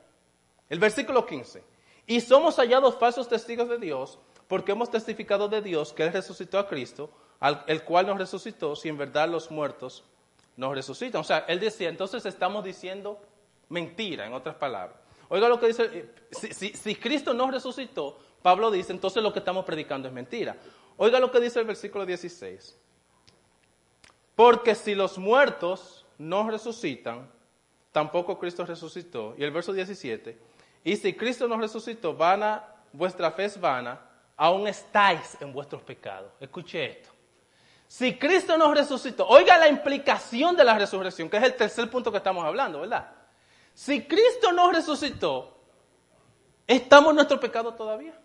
El versículo 15, y somos hallados falsos testigos de Dios, porque hemos testificado de Dios que Él resucitó a Cristo, al, el cual nos resucitó, si en verdad los muertos nos resucitan. O sea, Él decía, entonces estamos diciendo mentira, en otras palabras. Oiga lo que dice, eh, si, si, si Cristo no resucitó, Pablo dice, entonces lo que estamos predicando es mentira. Oiga lo que dice el versículo 16. Porque si los muertos no resucitan, tampoco Cristo resucitó. Y el verso 17, y si Cristo no resucitó, vuestra fe es vana, aún estáis en vuestros pecados. Escuche esto. Si Cristo nos resucitó, oiga la implicación de la resurrección, que es el tercer punto que estamos hablando, ¿verdad? Si Cristo nos resucitó, estamos en nuestro pecado todavía.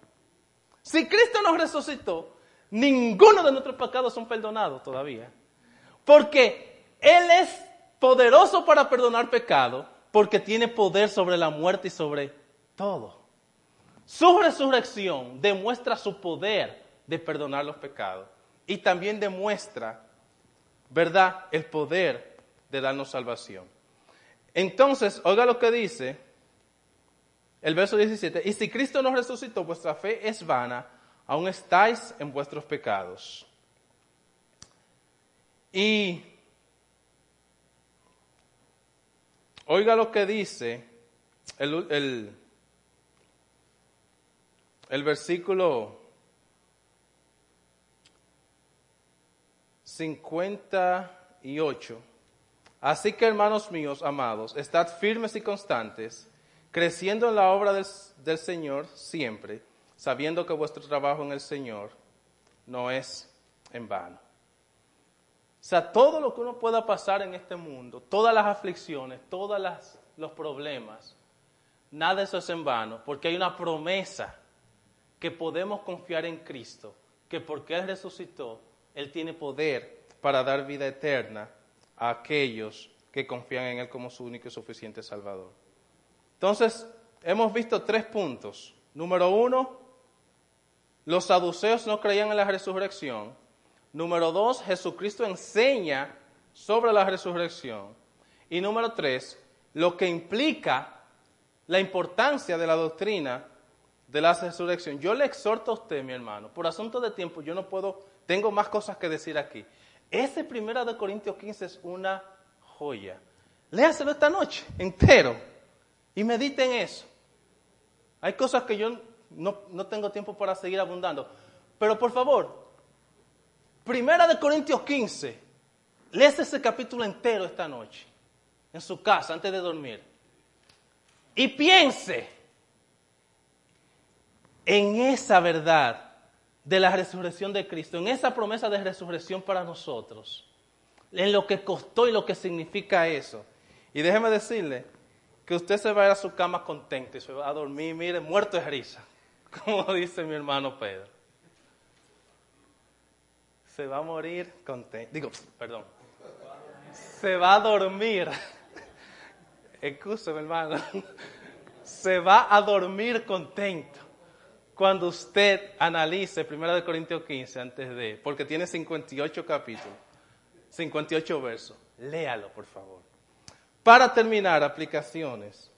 Si Cristo nos resucitó, ninguno de nuestros pecados son perdonados todavía. Porque Él es poderoso para perdonar pecado, porque tiene poder sobre la muerte y sobre todo. Su resurrección demuestra su poder de perdonar los pecados y también demuestra, ¿verdad?, el poder de darnos salvación. Entonces, oiga lo que dice el verso 17. Y si Cristo nos resucitó, vuestra fe es vana, aún estáis en vuestros pecados. Y oiga lo que dice el, el, el versículo 58. Así que hermanos míos, amados, estad firmes y constantes, creciendo en la obra del, del, Señor siempre, sabiendo que vuestro trabajo en el Señor no es en vano. O sea, todo lo que uno pueda pasar en este mundo, todas las aflicciones, todos los problemas, nada de eso es en vano, porque hay una promesa que podemos confiar en Cristo, que porque Él resucitó, Él tiene poder para dar vida eterna a aquellos que confían en Él como su único y suficiente Salvador. Entonces, hemos visto tres puntos. Número uno, los saduceos no creían en la resurrección. Número dos, Jesucristo enseña sobre la resurrección. Y número tres, lo que implica la importancia de la doctrina de la resurrección. Yo le exhorto a usted, mi hermano, por asunto de tiempo, yo no puedo, tengo más cosas que decir aquí. Ese primero de Corintios 15 es una joya. Léaselo esta noche, entero, y medite en eso. Hay cosas que yo no, no tengo tiempo para seguir abundando. Pero por favor, primera de Corintios 15, léase ese capítulo entero esta noche, en su casa, antes de dormir. Y piense en esa verdad de la resurrección de Cristo, en esa promesa de resurrección para nosotros, en lo que costó y lo que significa eso. Y déjeme decirle que usted se va a ir a su cama contento y se va a dormir, mire, muerto de risa, <laughs> como dice mi hermano Pedro. Se va a morir contento, digo, perdón, se va a dormir, excúseme hermano, se va a dormir contento cuando usted analice 1 Corintios 15 antes de, porque tiene 58 capítulos, 58 versos, léalo por favor. Para terminar, aplicaciones.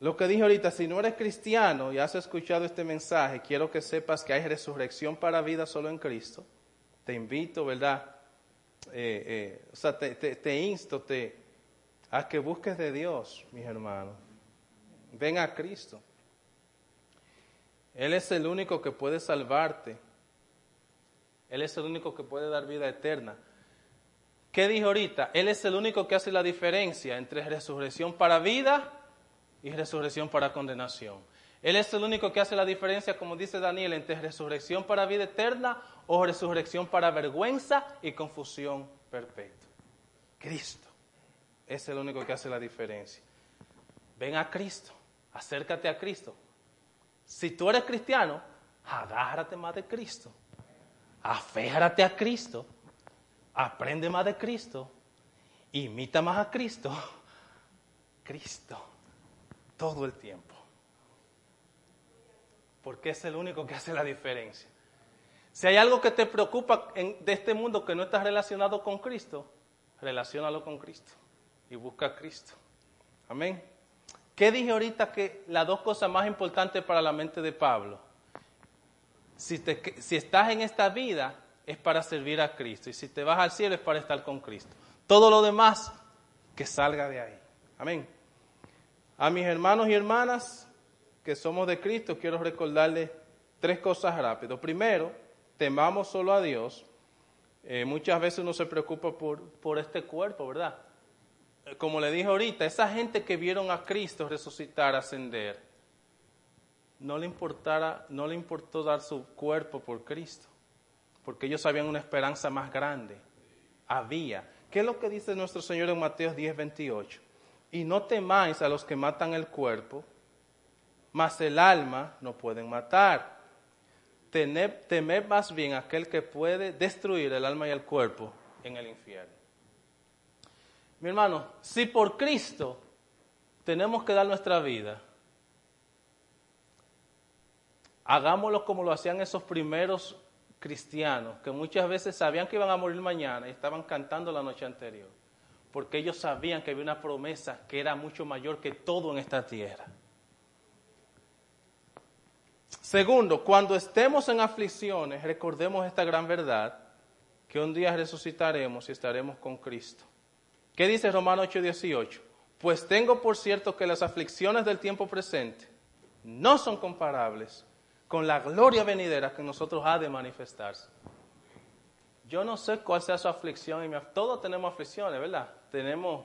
Lo que dije ahorita, si no eres cristiano y has escuchado este mensaje, quiero que sepas que hay resurrección para vida solo en Cristo. Te invito, ¿verdad? Eh, eh, o sea, te, insto te, a que busques de Dios, mis hermanos. Ven a Cristo. Él es el único que puede salvarte. Él es el único que puede dar vida eterna. ¿Qué dijo ahorita? Él es el único que hace la diferencia entre resurrección para vida y resurrección para condenación. Él es el único que hace la diferencia, como dice Daniel, entre resurrección para vida eterna o resurrección para vergüenza y confusión perpetua. Cristo es el único que hace la diferencia. Ven a Cristo, acércate a Cristo, si tú eres cristiano, agárrate más de Cristo. Aférrate a Cristo. Aprende más de Cristo. Imita más a Cristo. Cristo. Todo el tiempo. Porque es el único que hace la diferencia. Si hay algo que te preocupa de este mundo que no está relacionado con Cristo, relacionalo con Cristo y busca a Cristo. Amén. ¿Qué dije ahorita que las dos cosas más importantes para la mente de Pablo? Si, si estás en esta vida es para servir a Cristo y si te vas al cielo es para estar con Cristo. Todo lo demás que salga de ahí. Amén. A mis hermanos y hermanas que somos de Cristo quiero recordarles tres cosas rápido. Primero, temamos solo a Dios. Eh, muchas veces uno se preocupa por, por este cuerpo, ¿verdad? como le dije ahorita, esa gente que vieron a Cristo resucitar, ascender, no le, importara, no le importó dar su cuerpo por Cristo, porque ellos habían una esperanza más grande. Había. ¿Qué es lo que dice nuestro Señor en Mateo 10, 28? Y no temáis a los que matan el cuerpo, mas el alma no pueden matar. Temed, más bien aquel que puede destruir el alma y el cuerpo en el infierno. Mi hermano, si por Cristo tenemos que dar nuestra vida, hagámoslo como lo hacían esos primeros cristianos, que muchas veces sabían que iban a morir mañana y estaban cantando la noche anterior, porque ellos sabían que había una promesa que era mucho mayor que todo en esta tierra. Segundo, cuando estemos en aflicciones, recordemos esta gran verdad, que un día resucitaremos y estaremos con Cristo. ¿Qué dice Romanos 8:18? Pues tengo por cierto que las aflicciones del tiempo presente no son comparables con la gloria venidera que nosotros ha de manifestarse. Yo no sé cuál sea su aflicción, y todos tenemos aflicciones, ¿verdad? Tenemos,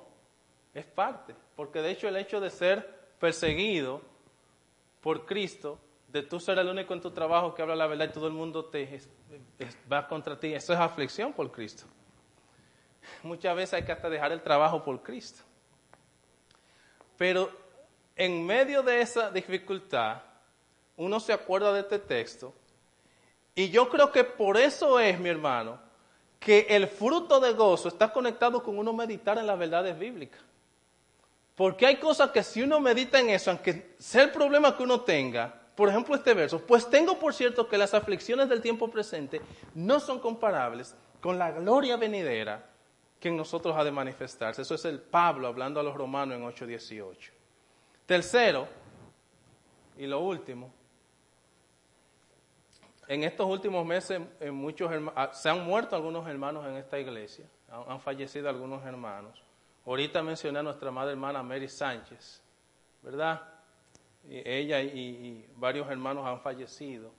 es parte, porque de hecho el hecho de ser perseguido por Cristo, de tú ser el único en tu trabajo que habla la verdad y todo el mundo te va contra ti, eso es aflicción por Cristo. Muchas veces hay que hasta dejar el trabajo por Cristo. Pero en medio de esa dificultad, uno se acuerda de este texto. Y yo creo que por eso es, mi hermano, que el fruto de gozo está conectado con uno meditar en las verdades bíblicas. Porque hay cosas que si uno medita en eso, aunque sea el problema que uno tenga, por ejemplo este verso, pues tengo por cierto que las aflicciones del tiempo presente no son comparables con la gloria venidera que en nosotros ha de manifestarse. Eso es el Pablo hablando a los romanos en 8.18. Tercero, y lo último, en estos últimos meses muchos ah, se han muerto algunos hermanos en esta iglesia, han, fallecido algunos hermanos. Ahorita mencioné a nuestra madre hermana Mary Sánchez, ¿verdad? Ella y, varios hermanos han fallecido.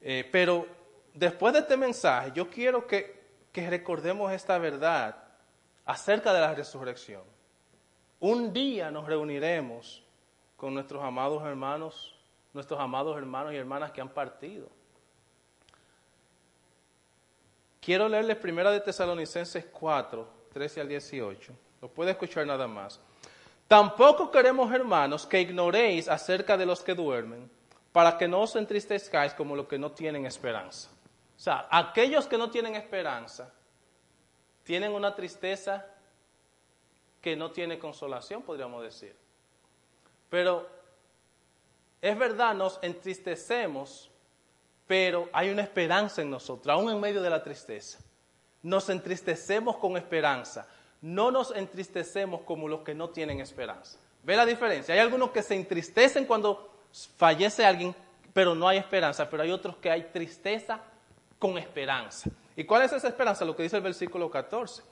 Eh, pero después de este mensaje, yo quiero que, recordemos esta verdad acerca de la resurrección. Un día nos reuniremos con nuestros amados hermanos, nuestros amados hermanos y hermanas que han partido. Quiero leerles primera de Tesalonicenses 4, 13 al 18. Lo puede escuchar nada más. Tampoco queremos, hermanos, que ignoréis acerca de los que duermen, para que no os entristezcáis como los que no tienen esperanza. O sea, aquellos que no tienen esperanza tienen una tristeza que no tiene consolación, podríamos decir. Pero es verdad, nos entristecemos pero hay una esperanza en nosotros, aún en medio de la tristeza. Nos entristecemos con esperanza, no nos entristecemos como los que no tienen esperanza. ¿Ve la diferencia? Hay algunos que se entristecen cuando fallece alguien, pero no hay esperanza, pero hay otros que hay tristeza con esperanza. ¿Y cuál es esa esperanza? Lo que dice el versículo 14.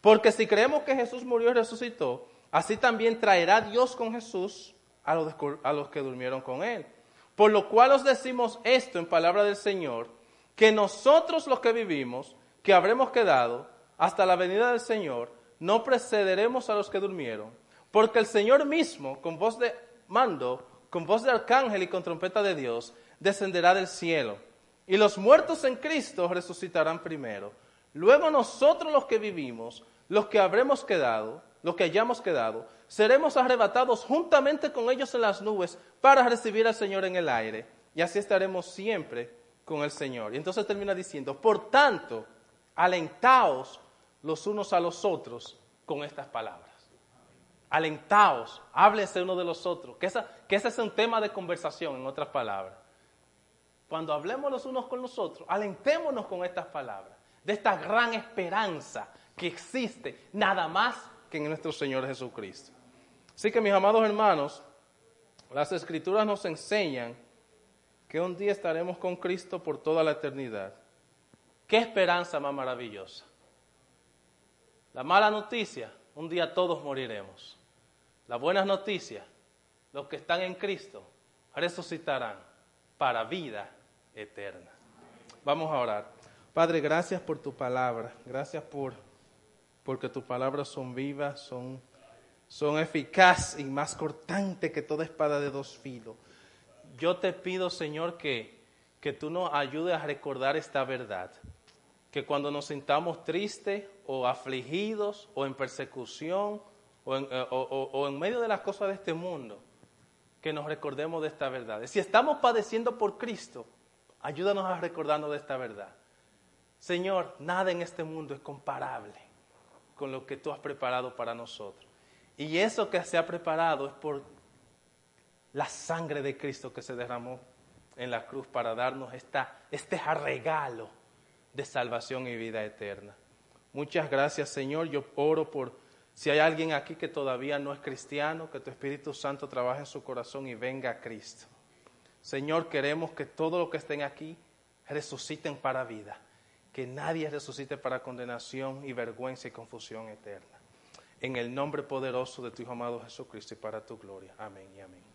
Porque si creemos que Jesús murió y resucitó, así también traerá Dios con Jesús a los, a los que durmieron con él. Por lo cual os decimos esto en palabra del Señor, que nosotros los que vivimos, que habremos quedado hasta la venida del Señor, no precederemos a los que durmieron, porque el Señor mismo, con voz de mando, con voz de arcángel y con trompeta de Dios, descenderá del cielo. Y los muertos en Cristo resucitarán primero. Luego nosotros los que vivimos, los que habremos quedado, los que hayamos quedado, seremos arrebatados juntamente con ellos en las nubes para recibir al Señor en el aire. Y así estaremos siempre con el Señor. Y entonces termina diciendo, por tanto, alentaos los unos a los otros con estas palabras. Alentaos, háblese uno de los otros. Que, que ese es un tema de conversación, en otras palabras. Cuando hablemos los unos con los otros, alentémonos con estas palabras, de esta gran esperanza que existe, nada más que en nuestro Señor Jesucristo. Así que mis amados hermanos, las escrituras nos enseñan que un día estaremos con Cristo por toda la eternidad. Qué esperanza más maravillosa. La mala noticia, un día todos moriremos. La buena noticia, los que están en Cristo resucitarán para vida eterna. Vamos a orar. Padre, gracias por tu palabra. Gracias por porque tus palabras son vivas, son, son eficaces y más cortantes que toda espada de dos filos. Yo te pido, Señor, que, que tú nos ayudes a recordar esta verdad. Que cuando nos sintamos tristes o afligidos o en persecución o en, eh, o en medio de las cosas de este mundo, que nos recordemos de esta verdad. Si estamos padeciendo por Cristo, ayúdanos a recordarnos de esta verdad. Señor, nada en este mundo es comparable con lo que tú has preparado para nosotros. Y eso que se ha preparado es por la sangre de Cristo que se derramó en la cruz para darnos esta, este regalo de salvación y vida eterna. Muchas gracias, Señor. Yo oro por si hay alguien aquí que todavía no es cristiano, que tu Espíritu Santo trabaje en su corazón y venga a Cristo. Señor, queremos que todos los que estén aquí resuciten para vida, que nadie resucite para condenación y vergüenza y confusión eterna. En el nombre poderoso de tu Hijo amado Jesucristo y para tu gloria. Amén y amén.